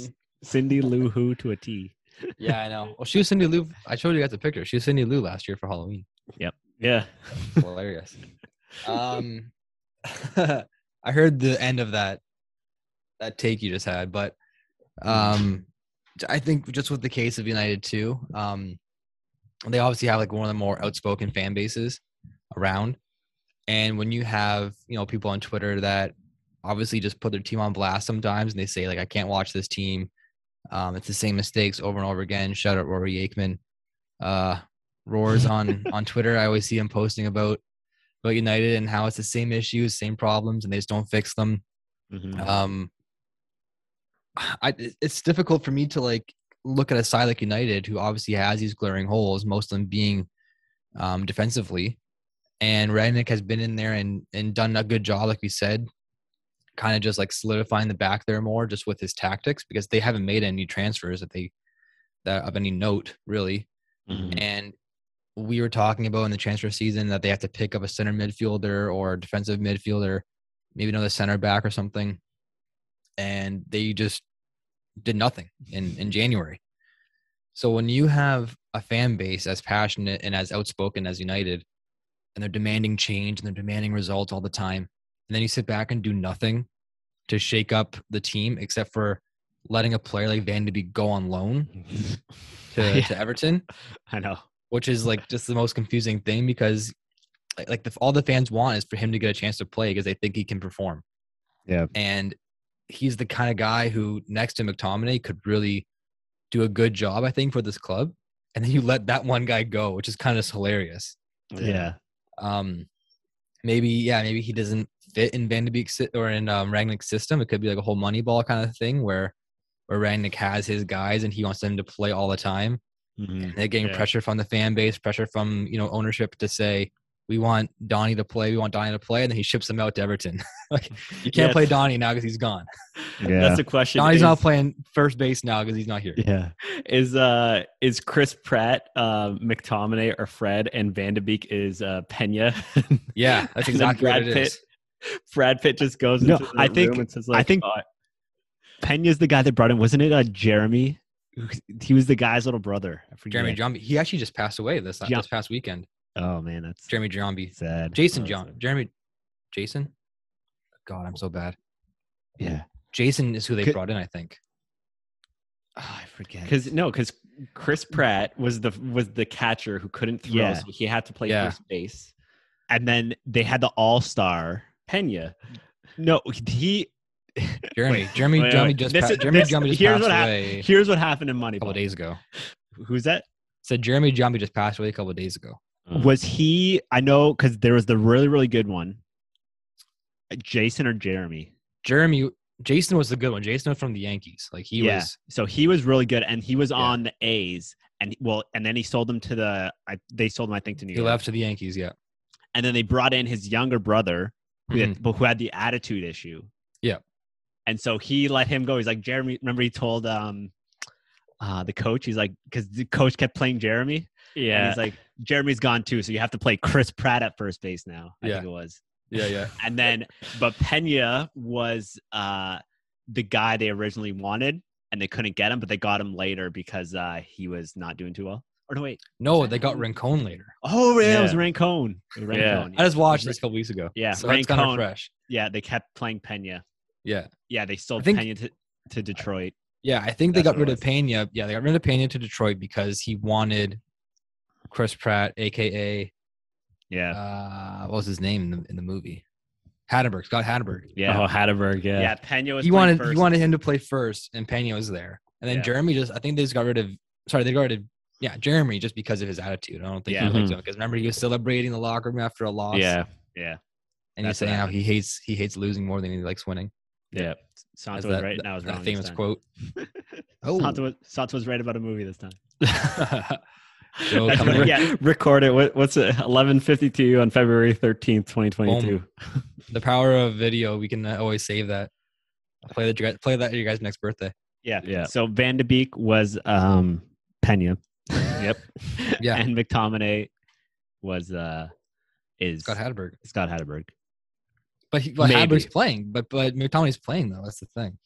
Cindy Lou Who to a T. yeah, I know. Well, she was Cindy Lou. I showed you guys a picture. She was Cindy Lou last year for Halloween. Yep. Yeah. Hilarious. Um, I heard the end of that that take you just had, but um, I think just with the case of United too, um, they obviously have like one of the more outspoken fan bases around, and when you have you know people on Twitter that obviously just put their team on blast sometimes, and they say like I can't watch this team. Um, it's the same mistakes over and over again. Shout out Rory Aikman. Uh, roars on on Twitter. I always see him posting about about United and how it's the same issues, same problems, and they just don't fix them. Mhm. Um, I it's difficult for me to like look at a side like United, who obviously has these glaring holes, most of them being um, defensively, and Rangnick has been in there and and done a good job, like we said, kind of just like solidifying the back there more, just with his tactics, because they haven't made any transfers that they that of any note really, Mhm. and we were talking about in the transfer season that they have to pick up a center midfielder or defensive midfielder, maybe another center back or something. And they just did nothing in, in January. So when you have a fan base as passionate and as outspoken as United, and they're demanding change and they're demanding results all the time, and then you sit back and do nothing to shake up the team except for letting a player like Van de Beek go on loan to, Yeah. to Everton, I know. which is like just the most confusing thing because like, like the, all the fans want is for him to get a chance to play because they think he can perform. Yeah. And he's the kind of guy who next to McTominay could really do a good job, I think, for this club. And then you let that one guy go, which is kind of hilarious. Yeah. Um, maybe yeah, maybe he doesn't fit in Van de Beek's si- or in um, Rangnick's system. It could be like a whole Moneyball kind of thing where where Rangnick has his guys and he wants them to play all the time. Mhm. And they're getting Yeah. pressure from the fan base, pressure from you know ownership to say we want Donnie to play, we want Donnie to play, and then he ships them out to Everton. like you can't Yeah. play Donnie now because he's gone. Yeah. That's the question. Donnie's is, not playing first base now because he's not here. yeah. is uh is Chris Pratt, uh, McTominay, or Fred, and Van de Beek is uh, Pena. Yeah, that's And then exactly what Brad it Pitt. is. Brad Pitt just goes No, into the I think- room and says, I like, think- "Oh, Pena's the guy that brought him, wasn't it? Uh, Jeremy. He was the guy's little brother. I. Jeremy Giambi. He actually just passed away this Gia- this past weekend. Oh man, that's Jeremy Giambi. sad. Jason Oh, John. that's Jeremy. Jason. God, I'm so bad. Yeah. Jason is who they Could- brought in, I think. Oh, I forget. Because no, because Chris Pratt was the was the catcher who couldn't throw, Yeah. so he had to play Yeah. first base. and then they had the All Star. Pena, No, he. Jeremy. Wait, Jeremy wait, Giambi wait. just This pa- is- Jeremy this- Giambi just here's passed what hap- away Here's what happened in Money a couple Moneyball. days ago. Who's that? Said Jeremy Giambi just passed away a couple of days ago. Was he? I know because there was the really really good one. Jason or Jeremy? Jeremy Jason was the good one. Jason was from the Yankees. Like he Yeah. was So he was really good, and he was Yeah. on the A's, and well, and then he sold them to the. I, they sold him, I think, to New he York. left to the Yankees, yeah. and then they brought in his younger brother, who, Mhm. had, who had the attitude issue. Yeah. And so he let him go. He's like Jeremy. Remember, he told um, uh, the coach. He's like, because the coach kept playing Jeremy. And yeah, he's like, Jeremy's gone too, so you have to play Chris Pratt at first base now. I Yeah. think it was. Yeah, yeah. And then, but Pena was uh, the guy they originally wanted, and they couldn't get him, but they got him later because uh, he was not doing too well. Or no, wait. No, they got Rincon later. Oh, yeah, it was Rincon. Was Yeah. Rancone, I just watched this a couple weeks ago. Yeah, so that's kind of Rincon. fresh. Yeah, they kept playing Pena. Yeah, Yeah, they sold think- Pena to, to Detroit. yeah. I think they got rid of Pena. Yeah, they got rid of Pena to Detroit because he wanted Chris Pratt, aka Yeah. uh, what was his name in the, in the movie? Hatterberg, Scott Hatterberg. yeah. oh Hatterberg, yeah, yeah. Pena was he wanted first. he wanted him to play first, and Pena was there. And then Yeah. Jeremy just I think they just got rid of sorry they got rid of yeah Jeremy just because of his attitude. I don't think Yeah. he liked him because remember he was celebrating the locker room after a loss. yeah, Yeah. and he's That's what saying how he hates he hates losing more than he likes winning. yeah. Santos was that, right. that- Now I was that wrong. famous quote. Oh, Santos was, Santos was right about a movie this time. Joe That's coming yeah. Record it. What, what's it? Eleven fifty two on February thirteenth, twenty twenty two. the power of video. We can uh, always save that. I'll play that. you guys- Play that at your guys' next birthday. Yeah. Yeah. So Van de Beek was um, Pena. Yep. Yeah. And McTominay was uh, is Scott Hatterberg. Scott Hatterberg. But he, but Maybe. Playing. But but McTominay's playing though. That's the thing.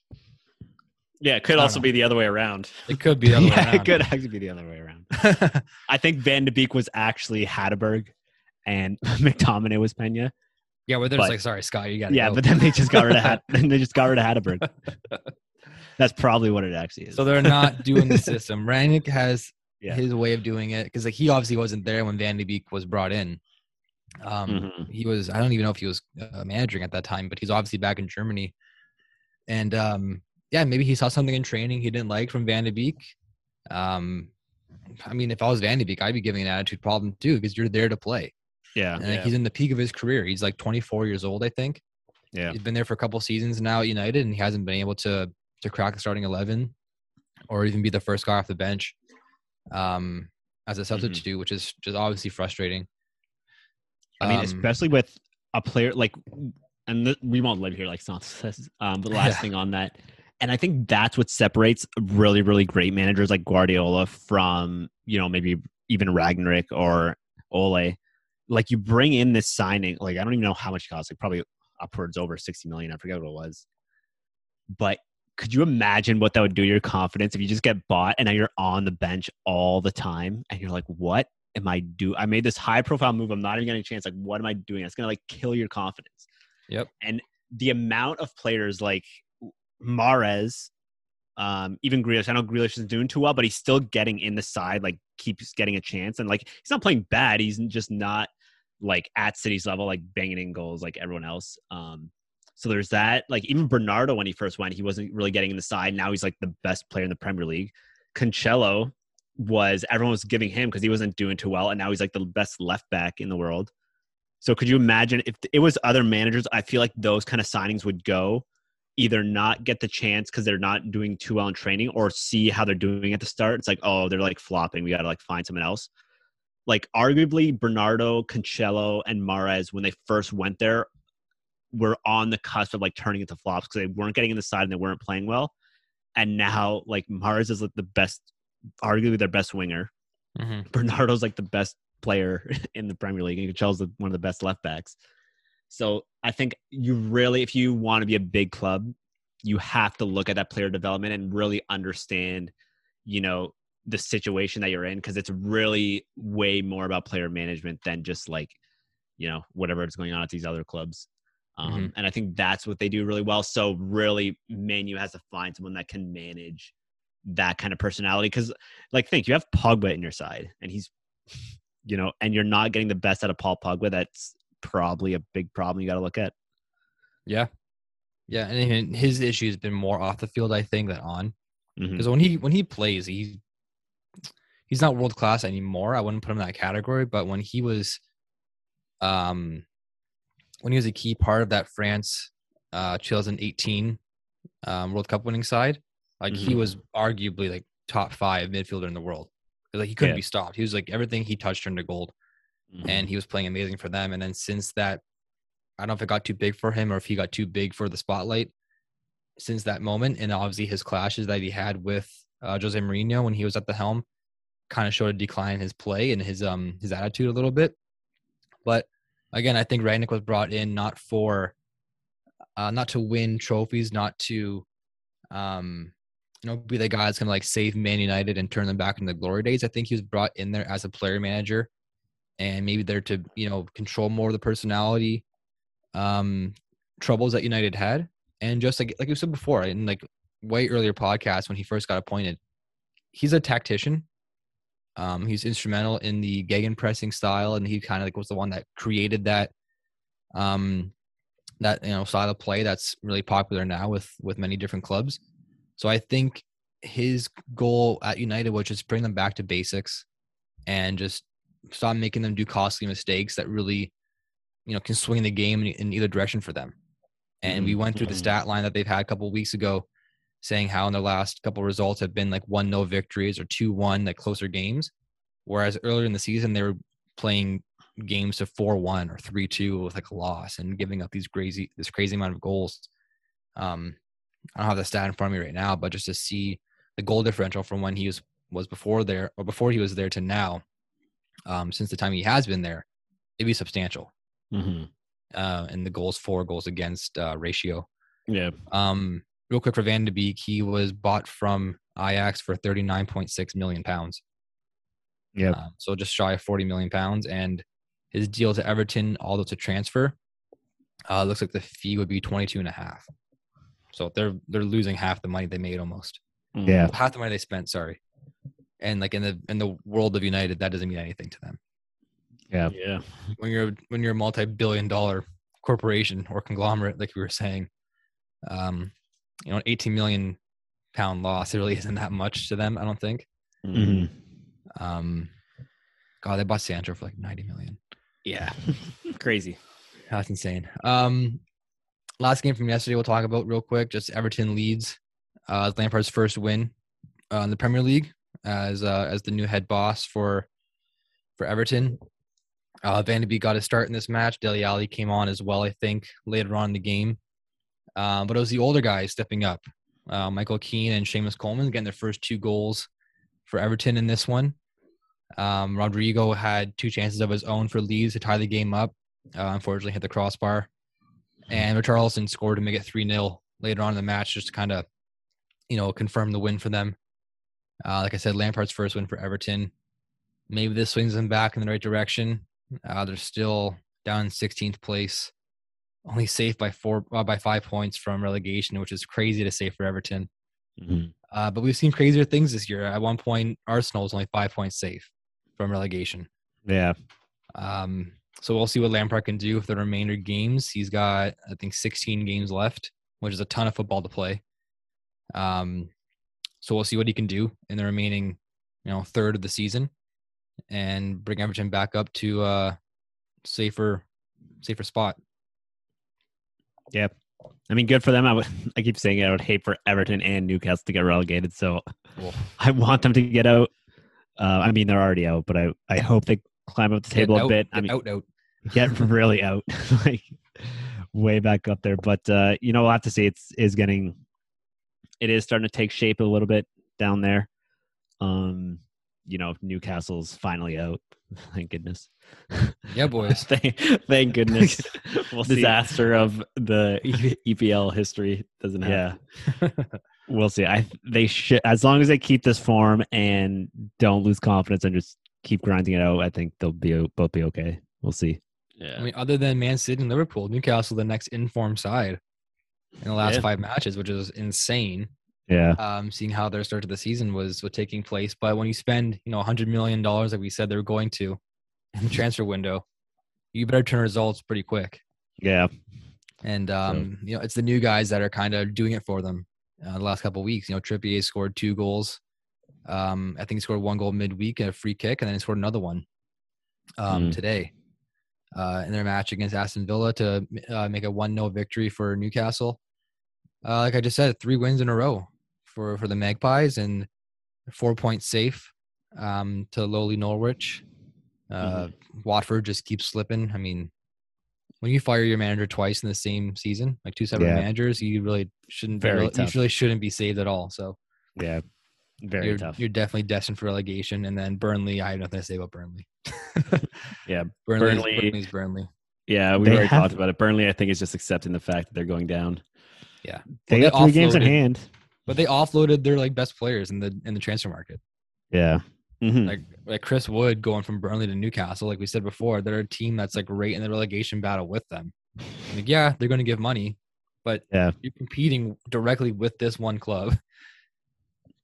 Yeah, it could also don't be the other way around. It could be the other way yeah, around. it could actually be the other way around. I think Van de Beek was actually Hatterberg and McTominay was Pena. yeah, where they're But- just like, sorry, Scott, you got to Yeah, go. but then they just got rid of Hat- then they just got rid of Hatterberg. That's probably what it actually is. so they're not doing the system. Rangnick has Yeah. his way of doing it because like he obviously wasn't there when Van de Beek was brought in. Um, Mhm. he was I don't even know if he was uh, managing at that time, but he's obviously back in Germany. And um, yeah, maybe he saw something in training he didn't like from Van de Beek. Um, I mean, if I was Van de Beek, I'd be giving an attitude problem too because you're there to play. yeah, And like, he's in the peak of his career. He's like 24 years old, I think. yeah. He's been there for a couple seasons now at United, and he hasn't been able to to crack the starting 11 or even be the first guy off the bench um, as a substitute, which is just obviously frustrating. I mean, Um, especially with a player like, and we won't live here like Santos says. Um, but last Yeah. thing on that, and I think that's what separates really, really great managers like Guardiola from you know maybe even Rangnick or Ole. Like you bring in this signing, like I don't even know how much it costs, like probably upwards over sixty million. I forget what it was, but could you imagine what that would do to your confidence if you just get bought and now you're on the bench all the time and you're like, what am I do? I made this high profile move. I'm not even getting a chance. Like, what am I doing? It's gonna like kill your confidence. Yep. And the amount of players like Mahrez, um, even Grealish. I know Grealish isn't doing too well, but he's still getting in the side. Like, keeps getting a chance. And like, he's not playing bad. He's just not like at City's level, like banging in goals like everyone else. Um, so there's that. Like even Bernardo, when he first went, he wasn't really getting in the side. Now he's like the best player in the Premier League. Cancelo was everyone was giving him because he wasn't doing too well, and now he's like the best left back in the world. So could you imagine if it was other managers? I feel like those kind of signings would go either not get the chance because they're not doing too well in training, or see how they're doing at the start. It's like, oh, they're like flopping. We got to like find someone else. Like arguably Bernardo, Cancelo, and Mahrez when they first went there were on the cusp of like turning into flops because they weren't getting in the side and they weren't playing well. And now like Mahrez is like the best, arguably their best winger. mhm. Bernardo's like the best player in the Premier League, and the, one of the best left backs. So I think you really, if you want to be a big club, you have to look at that player development and really understand, you know, the situation that you're in because it's really way more about player management than just like, you know, whatever is going on at these other clubs. Um, And I think that's what they do really well. So really, Manu has to find someone that can manage that kind of personality because like think you have Pogba in your side and he's you know and you're not getting the best out of Paul Pogba that's probably a big problem you got to look at Yeah. Yeah, and his issue has been more off the field, I think, than on. Because when he when he plays, he he's not world class anymore. I wouldn't put him in that category. But when he was, um, when he was a key part of that France, uh, 2018 um, World Cup winning side, like he Mhm. was arguably like top five midfielder in the world. Like he couldn't Yeah. be stopped. He was like everything he touched turned to gold and he was playing amazing for them. And then since that, I don't know if it got too big for him or if he got too big for the spotlight since that moment. And obviously his clashes that he had with uh, Jose Mourinho when he was at the helm kind of showed a decline in his play and his um his attitude a little bit. But again, I think Rangnick was brought in not for uh, not to win trophies, not to um you know be the guy that's gonna like save Man United and turn them back into the glory days. I think he was brought in there as a player manager and maybe they're to you know control more of the personality um troubles that United had. And just like like you said before in like way earlier podcast when he first got appointed he's a tactician. Um he's instrumental in the Gegenpressing style and he kind of like was the one that created that um that you know style of play that's really popular now with with many different clubs. So I think his goal at United was just bring them back to basics and just stop making them do costly mistakes that really, you know, can swing the game in, in either direction for them. And we went through the Mhm. stat line that they've had a couple of weeks ago, saying how in their last couple results have been like one no victories or two one like closer games, whereas earlier in the season they were playing games to four one or three two with like a loss and giving up these crazy this crazy amount of goals. Um, I don't have the stat in front of me right now, but just to see the goal differential from when he was was before there or before he was there to now, um, since the time he has been there, it'd be substantial. hmm uh, in the goals for goals against uh, ratio. Yeah. Um, real quick for Van de Beek, he was bought from Ajax for 39.6 million pounds. Yeah. Um, so just shy of 40 million pounds. And his deal to Everton, although it's a transfer, uh, looks like the fee would be 22 and a half. So they're they're losing half the money they made almost. Yeah. Half the money they spent, sorry. And like in the in the world of United, that doesn't mean anything to them. Yeah. Yeah. When you're when you're a multi-billion dollar corporation or conglomerate, like we were saying, um, you know, an 18 million pound loss, it really isn't that much to them, I don't think. Mhm. Mhm. Um, God, they bought Sancho for like 90 million. Yeah. Crazy. That's insane. Um, last game from yesterday, we'll talk about real quick. Just Everton leads uh, Lampard's first win uh, in the Premier League as uh, as the new head boss for for Everton. Uh, Van de Beek got a start in this match. Dele Alli came on as well, I think, later on in the game. Um, but it was the older guys stepping up. Uh, Michael Keane and Seamus Coleman getting their first two goals for Everton in this one. Um, Rodrigo had two chances of his own for Leeds to tie the game up. Uh, unfortunately, hit the crossbar. And Richarlison scored to make it 3 0 later on in the match, just to kind of, you know, confirm the win for them. Uh, like I said, Lampard's first win for Everton. Maybe this swings them back in the right direction. Uh, they're still down in 16th place, only safe by four uh, by five points from relegation, which is crazy to say for Everton. Mhm. Uh, but we've seen crazier things this year. At one point, Arsenal was only five points safe from relegation. Yeah. Um, so we'll see what Lampard can do with the remainder games. He's got, I think, 16 games left, which is a ton of football to play. Um, so we'll see what he can do in the remaining, you know, third of the season, and bring Everton back up to a safer, safer spot. Yep. I mean, good for them. I would. I keep saying it. I would hate for Everton and Newcastle to get relegated. So Well, I want them to get out. Uh, I mean, they're already out, but I, I hope they climb up the table get a bit. get I mean, out, out. get really out, like way back up there. But uh, you know, we'll have to see. It's is getting, it is starting to take shape a little bit down there. Um, you know, Newcastle's finally out. Thank goodness. Yeah, boys. thank, thank goodness. We'll. Disaster of the EPL history doesn't happen. Yeah, we'll see. I they should as long as they keep this form and don't lose confidence and just keep grinding it out. I think they'll be both be okay. We'll see. Yeah. I mean, other than Man City and Liverpool, Newcastle the next informed side in the last Yeah. five matches, which is insane. Yeah, um, seeing how their start to the season was was taking place. But when you spend, you know, hundred million dollars like we said they were going to in the transfer window, you better turn results pretty quick. yeah, And um, you know, it's the new guys that are kind of doing it for them. Uh, the last couple of weeks, you know, Trippier scored two goals. Um, I think he scored one goal midweek and a free kick, and then he scored another one um, Mm. today uh, in their match against Aston Villa to uh, make a one 0 victory for Newcastle. Uh, like I just said, three wins in a row for for the Magpies and four points safe um, to lowly Norwich. Uh, Watford just keeps slipping. I mean, when you fire your manager twice in the same season, like two separate Yeah. managers, you really shouldn't. Very Very you really shouldn't be saved at all. So yeah. Very you're, tough. You're definitely destined for relegation. And then Burnley, I have nothing to say about Burnley. Yeah, Burnley, Burnley- Burnley's Burnley. Yeah, we They already have- talked about it. Burnley, I think, is just accepting the fact that they're going down. Yeah, they Well, got three games in hand. but they offloaded their like best players in the in the transfer market. Yeah, Mhm. Like like Chris Wood going from Burnley to Newcastle, like we said before, they're a team that's like right in the relegation battle with them. Like, yeah, they're going to give money, but Yeah. you're competing directly with this one club.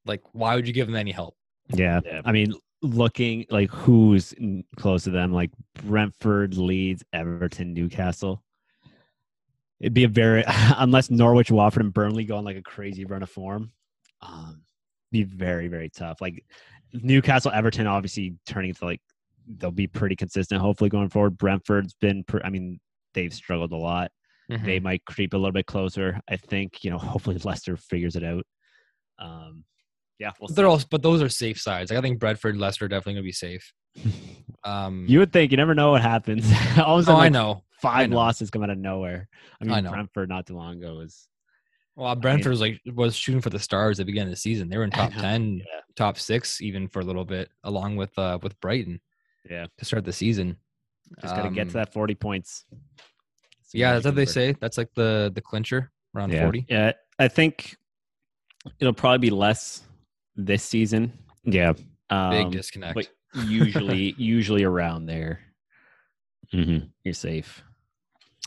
Like, why would you give them any help? yeah. Yeah. I mean, looking like who's close to them, like Brentford, Leeds, Everton, Newcastle. It'd be a very unless Norwich, Watford, and Burnley go on like a crazy run of form. Um, be very very tough. Like Newcastle, Everton, obviously turning to like they'll be pretty consistent. Hopefully going forward. Brentford's been. Pr- I mean, they've struggled a lot. They might creep a little bit closer. I think you know. Hopefully Leicester figures it out. Um, yeah, we'll. They're all, but those are safe sides. Like, I think Bradford, Leicester, are definitely going to be safe. Um, You would think you never know what happens. All of a oh, sudden, I know. five know. losses come out of nowhere. I mean, I know. Brentford not too long ago was Well, Brentford was like was shooting for the stars at the beginning of the season. They were in top ten, yeah. top six, even for a little bit, along with uh with Brighton yeah. to start the season. Just got to get Um, to that forty points. Some Yeah, magic that's what they say. That's like the the clincher around Yeah. 40. Yeah, I think it'll probably be less this season. Yeah. Um, Big disconnect. But usually, usually around there, Mm-hmm. you're safe.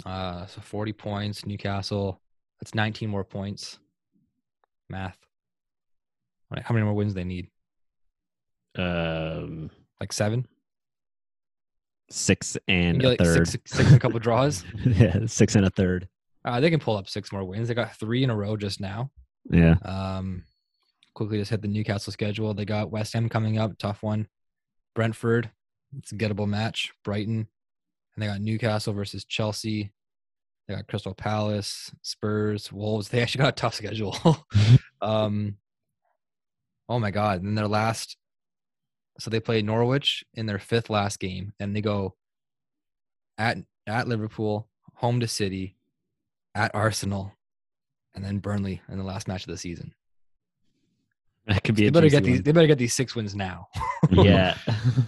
Uh, so 40 points, Newcastle. That's 19 more points. Math. All right, How many more wins they need? Um, Like seven? Six and a like, third. Six, six and a couple draws. yeah, six and a third. Uh, they can pull up six more wins. They got three in a row just now. Yeah. Um, quickly just hit the Newcastle schedule. They got West Ham coming up, tough one. Brentford, it's a gettable match. Brighton, and they got Newcastle versus Chelsea. They got Crystal Palace, Spurs, Wolves. They actually got a tough schedule. um, oh my god! And their last, so they play Norwich in their fifth last game, and they go at at Liverpool, home to City, at Arsenal, and then Burnley in the last match of the season. That could be They better get these. one. They better get these six wins now, yeah,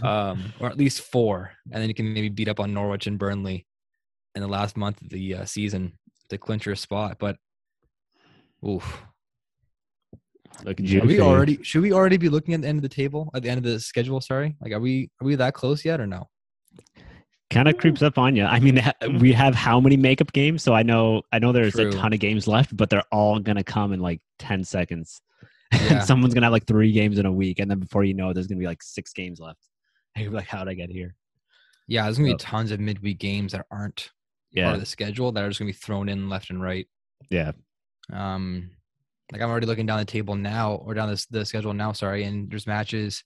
um, or at least four, and then you can maybe beat up on Norwich and Burnley in the last month of the uh, season to clinch your spot. But, oof, looking Juicy. are we already? Should we already be looking at the end of the table at the end of the schedule? Sorry, like are we are we that close yet or no? kind of creeps up on you. I mean, we have how many makeup games? So I know, I know there's True. a ton of games left, but they're all gonna come in like ten seconds. Yeah. Someone's gonna have like three games in a week, and then before you know, it, there's gonna be like six games left. And you're like, how did I get here? Yeah, there's gonna be tons of midweek games that aren't part of the schedule that are just gonna be thrown in left and right. yeah, Um, like I'm already looking down the table now, or down this the schedule now. Sorry, and there's matches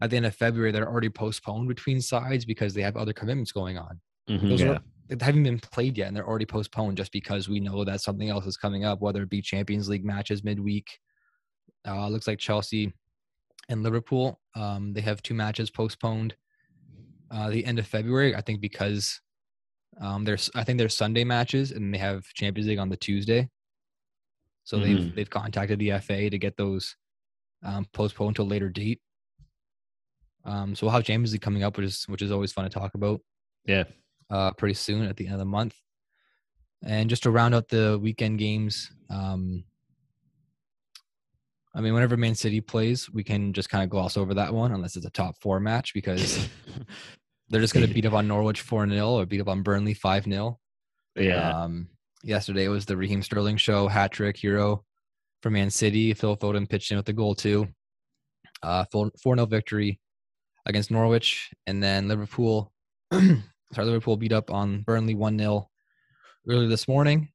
at the end of February that are already postponed between sides because they have other commitments going on. Mhm. Those Yeah. are they haven't been played yet, and they're already postponed just because we know that something else is coming up, whether it be Champions League matches midweek. Uh, looks like Chelsea and Liverpool. Um, they have two matches postponed. Uh, the end of February, I think, because um, there's I think there's Sunday matches and they have Champions League on the Tuesday. So they've Mhm. they've contacted the FA to get those um, postponed to a later date. Um, so we'll have Champions League coming up, which is which is always fun to talk about Yeah, uh, pretty soon at the end of the month. And just to round out the weekend games, um, I mean, whenever Man City plays, we can just kind of gloss over that one unless it's a top four match because they're just going to beat up on Norwich 4 0 or beat up on Burnley 5 0. yeah. Um, yesterday was the Raheem Sterling show, hat trick hero for Man City. Phil Foden pitched in with the goal too. Uh, 4 0 victory against Norwich. And then Liverpool, sorry, Liverpool beat up on Burnley 1 0 earlier this morning.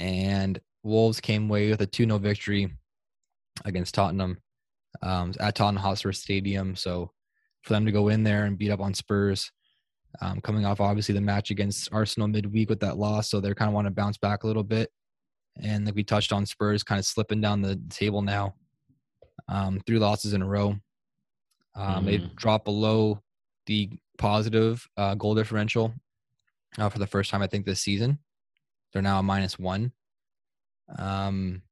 And Wolves came away with a 2 0 victory against Tottenham um, at Tottenham Hotspur Stadium. So for them to go in there and beat up on Spurs, um, coming off obviously the match against Arsenal midweek with that loss, so they kind of want to bounce back a little bit. And like we touched on, Spurs kind of slipping down the table now, um, three losses in a row. Um, They've Mhm. dropped below the positive uh, goal differential uh, for the first time I think this season. They're now a minus one. Um,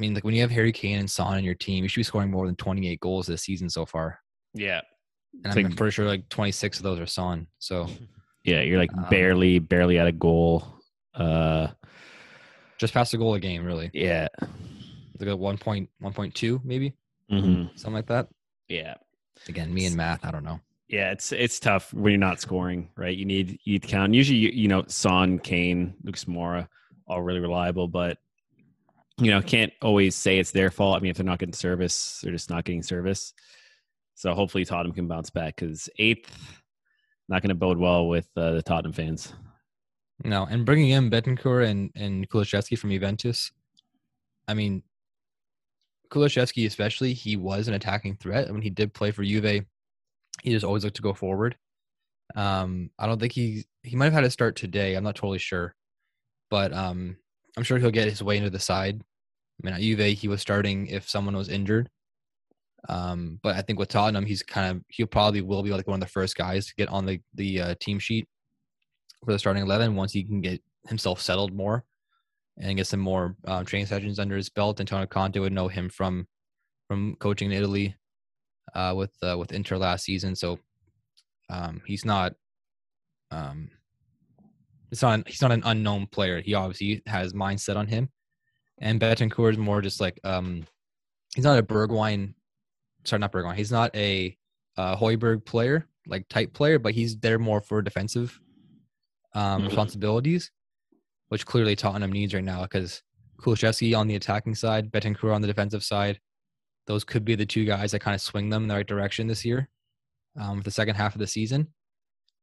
I mean, like when you have Harry Kane and Son in your team, you should be scoring more than 28 goals this season so far. yeah. And It's I'm like- pretty sure like 26 of those are Son. So Yeah, you're like Um, barely, barely at a goal. Uh, just past a goal a game, really. yeah, Like a 1.1.2 maybe, Mhm. something like that. yeah, Again, me and math, I don't know. yeah. It's it's tough when you're not scoring, right? You need you need to count. Usually, you, you know, Son, Kane, Lucas Moura, all really reliable, but you know, can't always say it's their fault. I mean, if they're not getting service, they're just not getting service. So hopefully, Tottenham can bounce back because eighth not going to bode well with uh, the Tottenham fans. No, and bringing in Bentancur and and Kulusevski from Juventus, I mean, Kulusevski especially, he was an attacking threat. When he did play for Juve, he just always looked to go forward. Um, I don't think he he might have had a start today. I'm not totally sure, but um, I'm sure he'll get his way into the side. I mean, at Juve, he was starting if someone was injured. Um, but I think with Tottenham, he's kind of he probably will be like one of the first guys to get on the the uh, team sheet for the starting eleven once he can get himself settled more and get some more um, training sessions under his belt. Antonio Conte would know him from from coaching in Italy uh, with uh, with Inter last season, so um, he's not um, it's not he's not an unknown player. He obviously has mindset on him, and Bentancur is more just like um, he's not a Bergwijn, sorry, not Bergwijn. He's not a uh, Højbjerg player like type player, but he's there more for defensive um, Mhm. responsibilities, which clearly Tottenham needs right now because Kulusevski on the attacking side, Bentancur on the defensive side. Those could be the two guys that kind of swing them in the right direction this year, um, for the second half of the season.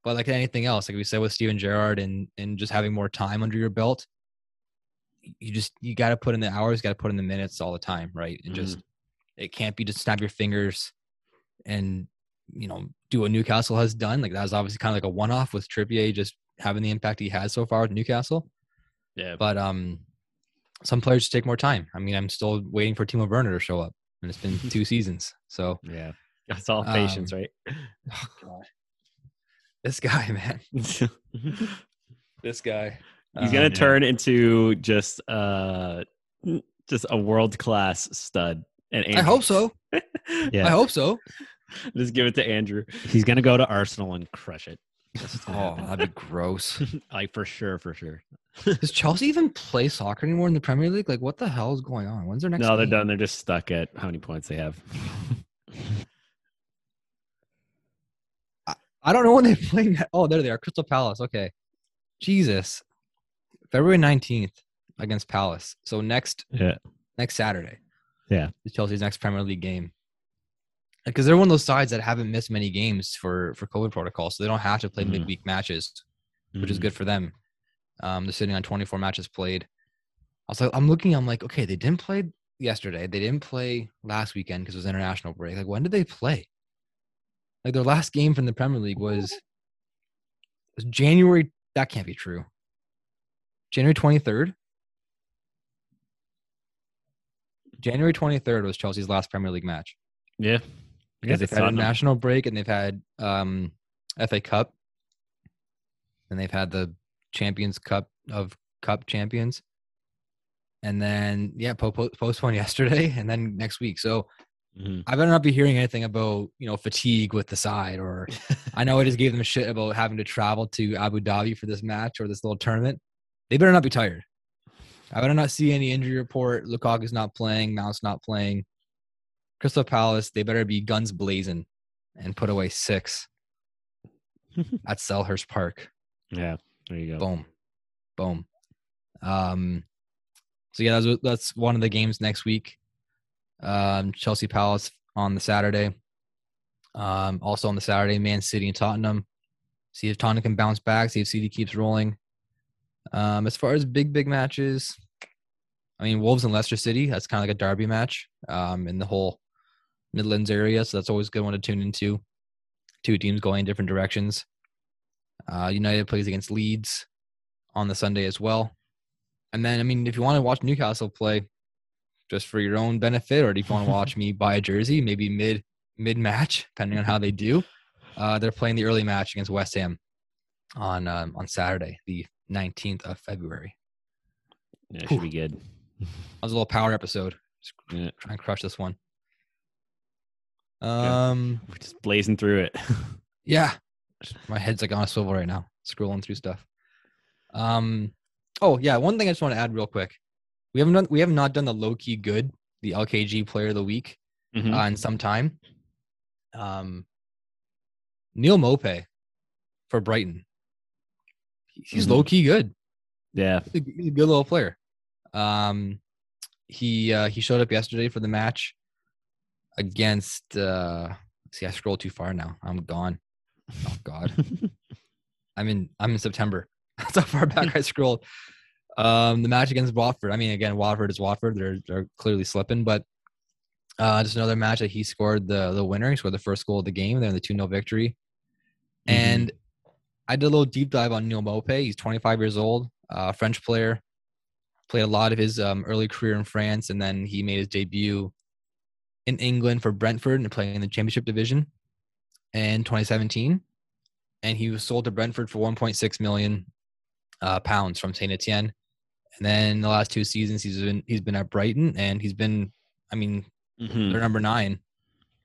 But like anything else, like we said with Steven Gerrard and and just having more time under your belt, you just you got to put in the hours, got to put in the minutes all the time, right? And just it can't be just snap your fingers and you know do what Newcastle has done. Like that was obviously kind of like a one off with Trippier just having the impact he has so far with Newcastle. Yeah. But um, some players just take more time. I mean, I'm still waiting for Timo Werner to show up, and it's been two seasons. So Yeah. That's all patience, Um, right? oh god, this guy, man, this guy. Gonna Um, turn into just uh just a world class stud. And I hope so. Yeah. I hope so. just give it to Andrew. He's gonna go to Arsenal and crush it. Oh, that'd be gross. like for sure, for sure. Does Chelsea even play soccer anymore in the Premier League? Like, what the hell is going on? When's their next? No, they're game? done. They're just stuck at how many points they have. I don't know when they're playing. that- Oh, there they are. Crystal Palace. Okay. Jesus. February 19th against Palace. So next Yeah. next Saturday. Yeah. Chelsea's next Premier League game. Because they're one of those sides that haven't missed many games for for COVID protocol, so they don't have to play Mhm. midweek matches, which is Mhm. good for them. Um, they're sitting on 24 matches played. Also, I'm looking. I'm like, okay, they didn't play yesterday. They didn't play last weekend because it was international break. Like, when did they play? Like their last game from the Premier League was was January. That can't be true. January 23rd. January 23rd was Chelsea's last Premier League match. Yeah. Because they they've had a national break and they've had um, FA Cup, and they've had the Champions Cup of Cup champions, and then yeah, po- po- postponed yesterday, and then next week. So Mhm. I better not be hearing anything about you know fatigue with the side, or I know I just gave them shit about having to travel to Abu Dhabi for this match or this little tournament. They better not be tired. I better not see any injury report. Lukaku's not playing. Mount's not playing. Crystal Palace, they better be guns blazing and put away six at Selhurst Park. Yeah. There you go. Boom, boom. Um, so yeah, that's that's one of the games next week. Um, Chelsea Palace on the Saturday. Um, also on the Saturday, Man City and Tottenham. See if Tottenham can bounce back. See if City keeps rolling. Um, as far as big big matches, I mean Wolves and Leicester City. That's kind of like a derby match. Um, in the whole Midlands area, so that's always a good one to tune into. Two teams going in different directions. Uh, United plays against Leeds on the Sunday as well. And then, I mean, if you want to watch Newcastle play just for your own benefit, or if you want to watch me buy a jersey, maybe mid mid match, depending on how they do, uh, they're playing the early match against West Ham on um, on Saturday, the 19th of February. Yeah, it should be good. That was a little power episode. Just Yeah. try and crush this one. Yeah. Um, We're just blazing through it. Yeah. My head's like on a swivel right now, scrolling through stuff. Um oh yeah, one thing I just want to add real quick. We haven't done we have not done the low key good, the LKG player of the week Mhm. uh, in some time. Um Neal Maupay for Brighton. He's Mhm. low key good. yeah. He's a, he's a good little player. Um he uh he showed up yesterday for the match against uh see I scrolled too far now. I'm gone. Oh god. I'm in I'm in September. That's how far back I scrolled. Um the match against Watford. I mean again, Watford is Watford. They're they're clearly slipping, but uh just another match that he scored the the winner. He scored the first goal of the game. They're in the 2-0 victory. And I did a little deep dive on Neal Maupay. He's 25 years old, uh, French player. Played a lot of his um, early career in France, and then he made his debut in England for Brentford and playing in the Championship Division in 2017. And he was sold to Brentford for 1.6 million uh, pounds from Saint Etienne. And then the last two seasons, he's been he's been at Brighton, and he's been, I mean, Mhm. they're number nine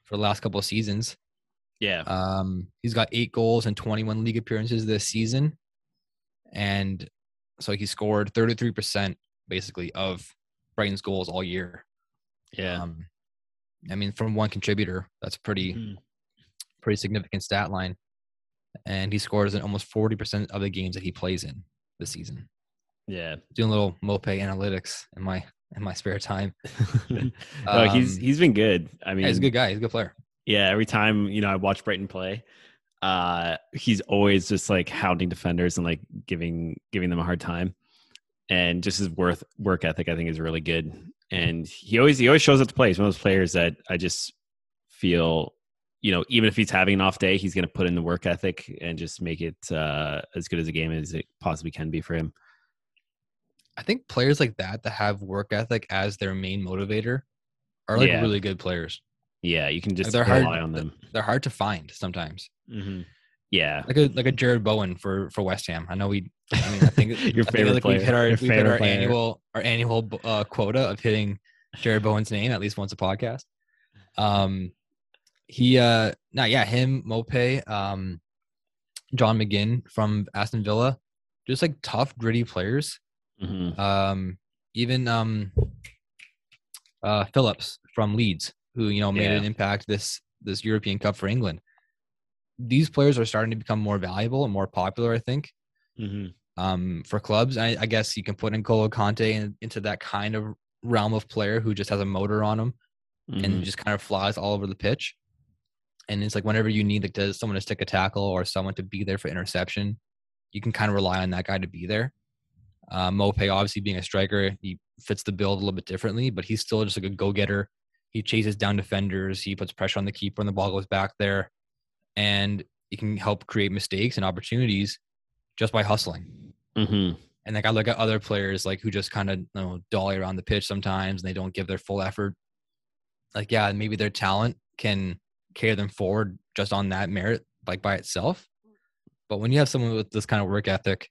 for the last couple of seasons. Yeah. Um, he's got eight goals and 21 league appearances this season. and so he scored 33% basically of Brighton's goals all year. Yeah. Um, I mean, from one contributor, that's pretty Mhm. pretty significant stat line. And he scores in almost 40% of the games that he plays in this season. yeah. Doing a little Maupay analytics in my in my spare time. oh, he's Um, he's been good. I mean, he's a good guy. He's a good player. Yeah, every time you know I watch Brighton play, uh, he's always just like hounding defenders and like giving giving them a hard time, and just his worth work ethic I think is really good. And he always he always shows up to play. He's one of those players that I just feel, you know, even if he's having an off day, he's going to put in the work ethic and just make it uh, as good as a game as it possibly can be for him. I think players like that that have work ethic as their main motivator are like Yeah. really good players. Yeah, you can just they're rely hard- on them. They're hard to find sometimes. hmm Yeah, Like a like a Jarrod Bowen for for West Ham. I know we. I mean, I think Your I think, favorite like, We've hit our we've hit our player. annual our annual uh, quota of hitting Jarrod Bowen's name at least once a podcast. Um, he uh, now yeah, him Maupay, um, John McGinn from Aston Villa, just like tough, gritty players. hmm um, even um, uh, Phillips from Leeds, who you know made Yeah. an impact this this European Cup for England. These players are starting to become more valuable and more popular, I think, hmm um, for clubs. I, I guess you can put N'Golo Kanté in, into that kind of realm of player who just has a motor on him Mm-hmm. and just kind of flies all over the pitch. And it's like whenever you need like to, someone to stick a tackle or someone to be there for interception, you can kind of rely on that guy to be there. Uh, Maupay, obviously being a striker, he fits the build a little bit differently, but he's still just like a go-getter. He chases down defenders. He puts pressure on the keeper, and the ball goes back there, and he can help create mistakes and opportunities just by hustling. hmm And like I look at other players like who just kind of you know dolly around the pitch sometimes and they don't give their full effort. Like yeah, maybe their talent can carry them forward just on that merit, like by itself. But when you have someone with this kind of work ethic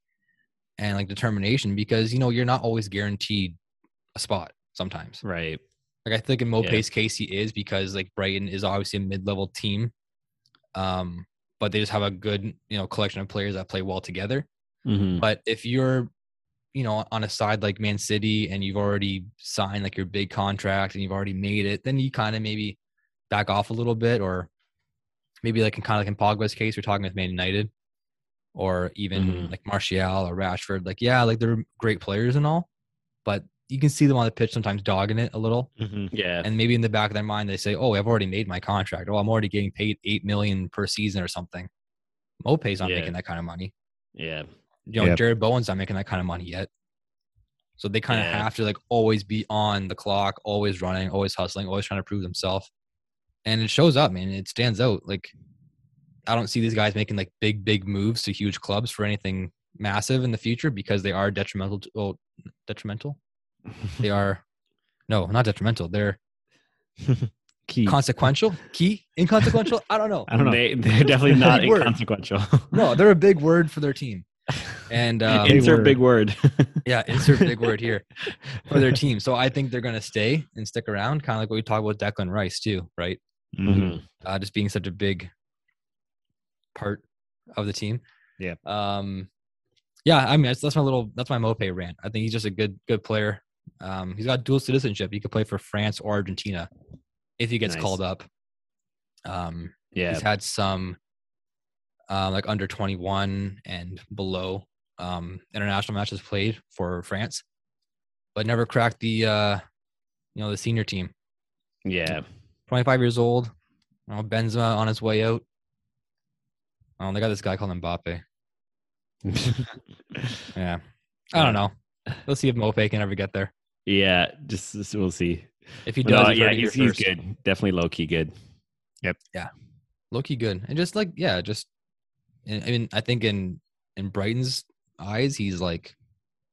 and like determination, because you know you're not always guaranteed a spot sometimes. Right. Like I think in Maupay's Yeah. case he is because like Brighton is obviously a mid-level team, um, but they just have a good you know collection of players that play well together. hmm But if you're, you know, on a side like Man City and you've already signed like your big contract and you've already made it, then you kind of maybe back off a little bit, or maybe like in kind of like in Pogba's case, we're talking with Man United, or even Mhm. like Martial or Rashford. Like, yeah, like they're great players and all, but you can see them on the pitch sometimes dogging it a little. Mm-hmm. Yeah. And maybe in the back of their mind, they say, "Oh, I've already made my contract. Oh, I'm already getting paid eight million per season or something." Maupay's not Yeah. making that kind of money yeah. you know, Yep. Jarrod Bowen's not making that kind of money yet. So they kind of Yeah. have to like always be on the clock, always running, always hustling, always trying to prove themselves. And it shows up, man. It stands out. Like I don't see these guys making like big, big moves to huge clubs for anything massive in the future because they are detrimental to oh, detrimental. They are no, not detrimental. They're Key. consequential, key, inconsequential. I don't know. I don't know. They, they're definitely not inconsequential. No, they're a big word for their team. And um, Big Insert word. big word. Yeah, insert big word here for their team. So I think they're going to stay and stick around, kind of like what we talked about Declan Rice too, right? Mhm. Uh, just being such a big part of the team. Yeah. Um, yeah. I mean, that's, that's my little that's my Maupay rant. I think he's just a good good player. Um, he's got dual citizenship. He could play for France or Argentina if he gets Nice. called up. Um, Yeah. He's had some uh, like under 21 and below um, international matches played for France, but never cracked the uh, you know the senior team. Yeah. 25 years old. You know, Benzema on his way out. Oh, they got this guy called Mbappe. Yeah, I don't know. Let's see if Maupay can ever get there. yeah. Just, just- we'll see. If he does, no, yeah, he's, he's good. Definitely low key good. Yep. Yeah, low key good, and just like yeah, just and, I mean, I think in in Brighton's eyes, he's like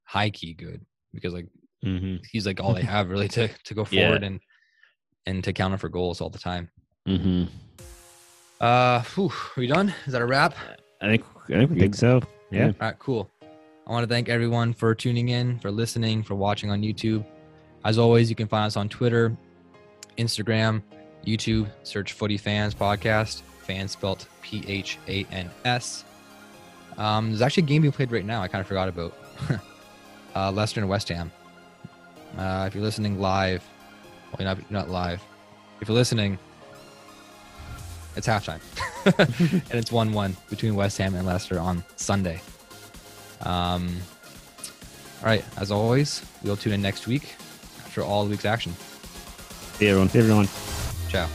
high key good because like Mm-hmm. he's like all they have really to to go Yeah. forward and and to counter for goals all the time. Mm-hmm. Uh, whew, are we done? Is that a wrap? I think. I think we think so. Yeah. All right, cool. I want to thank everyone for tuning in, for listening, for watching on YouTube. As always, you can find us on Twitter, Instagram, YouTube. Search Footy Fans Podcast. Fans spelt P H A N S. Um, there's actually a game being played right now. I kind of forgot about. uh, Leicester and West Ham. Uh, if you're listening live, well, not, not live. If you're listening, it's halftime, and it's one-one between West Ham and Leicester on Sunday. Um, all right, as always, we'll tune in next week after all the week's action. See everyone. See everyone. Ciao.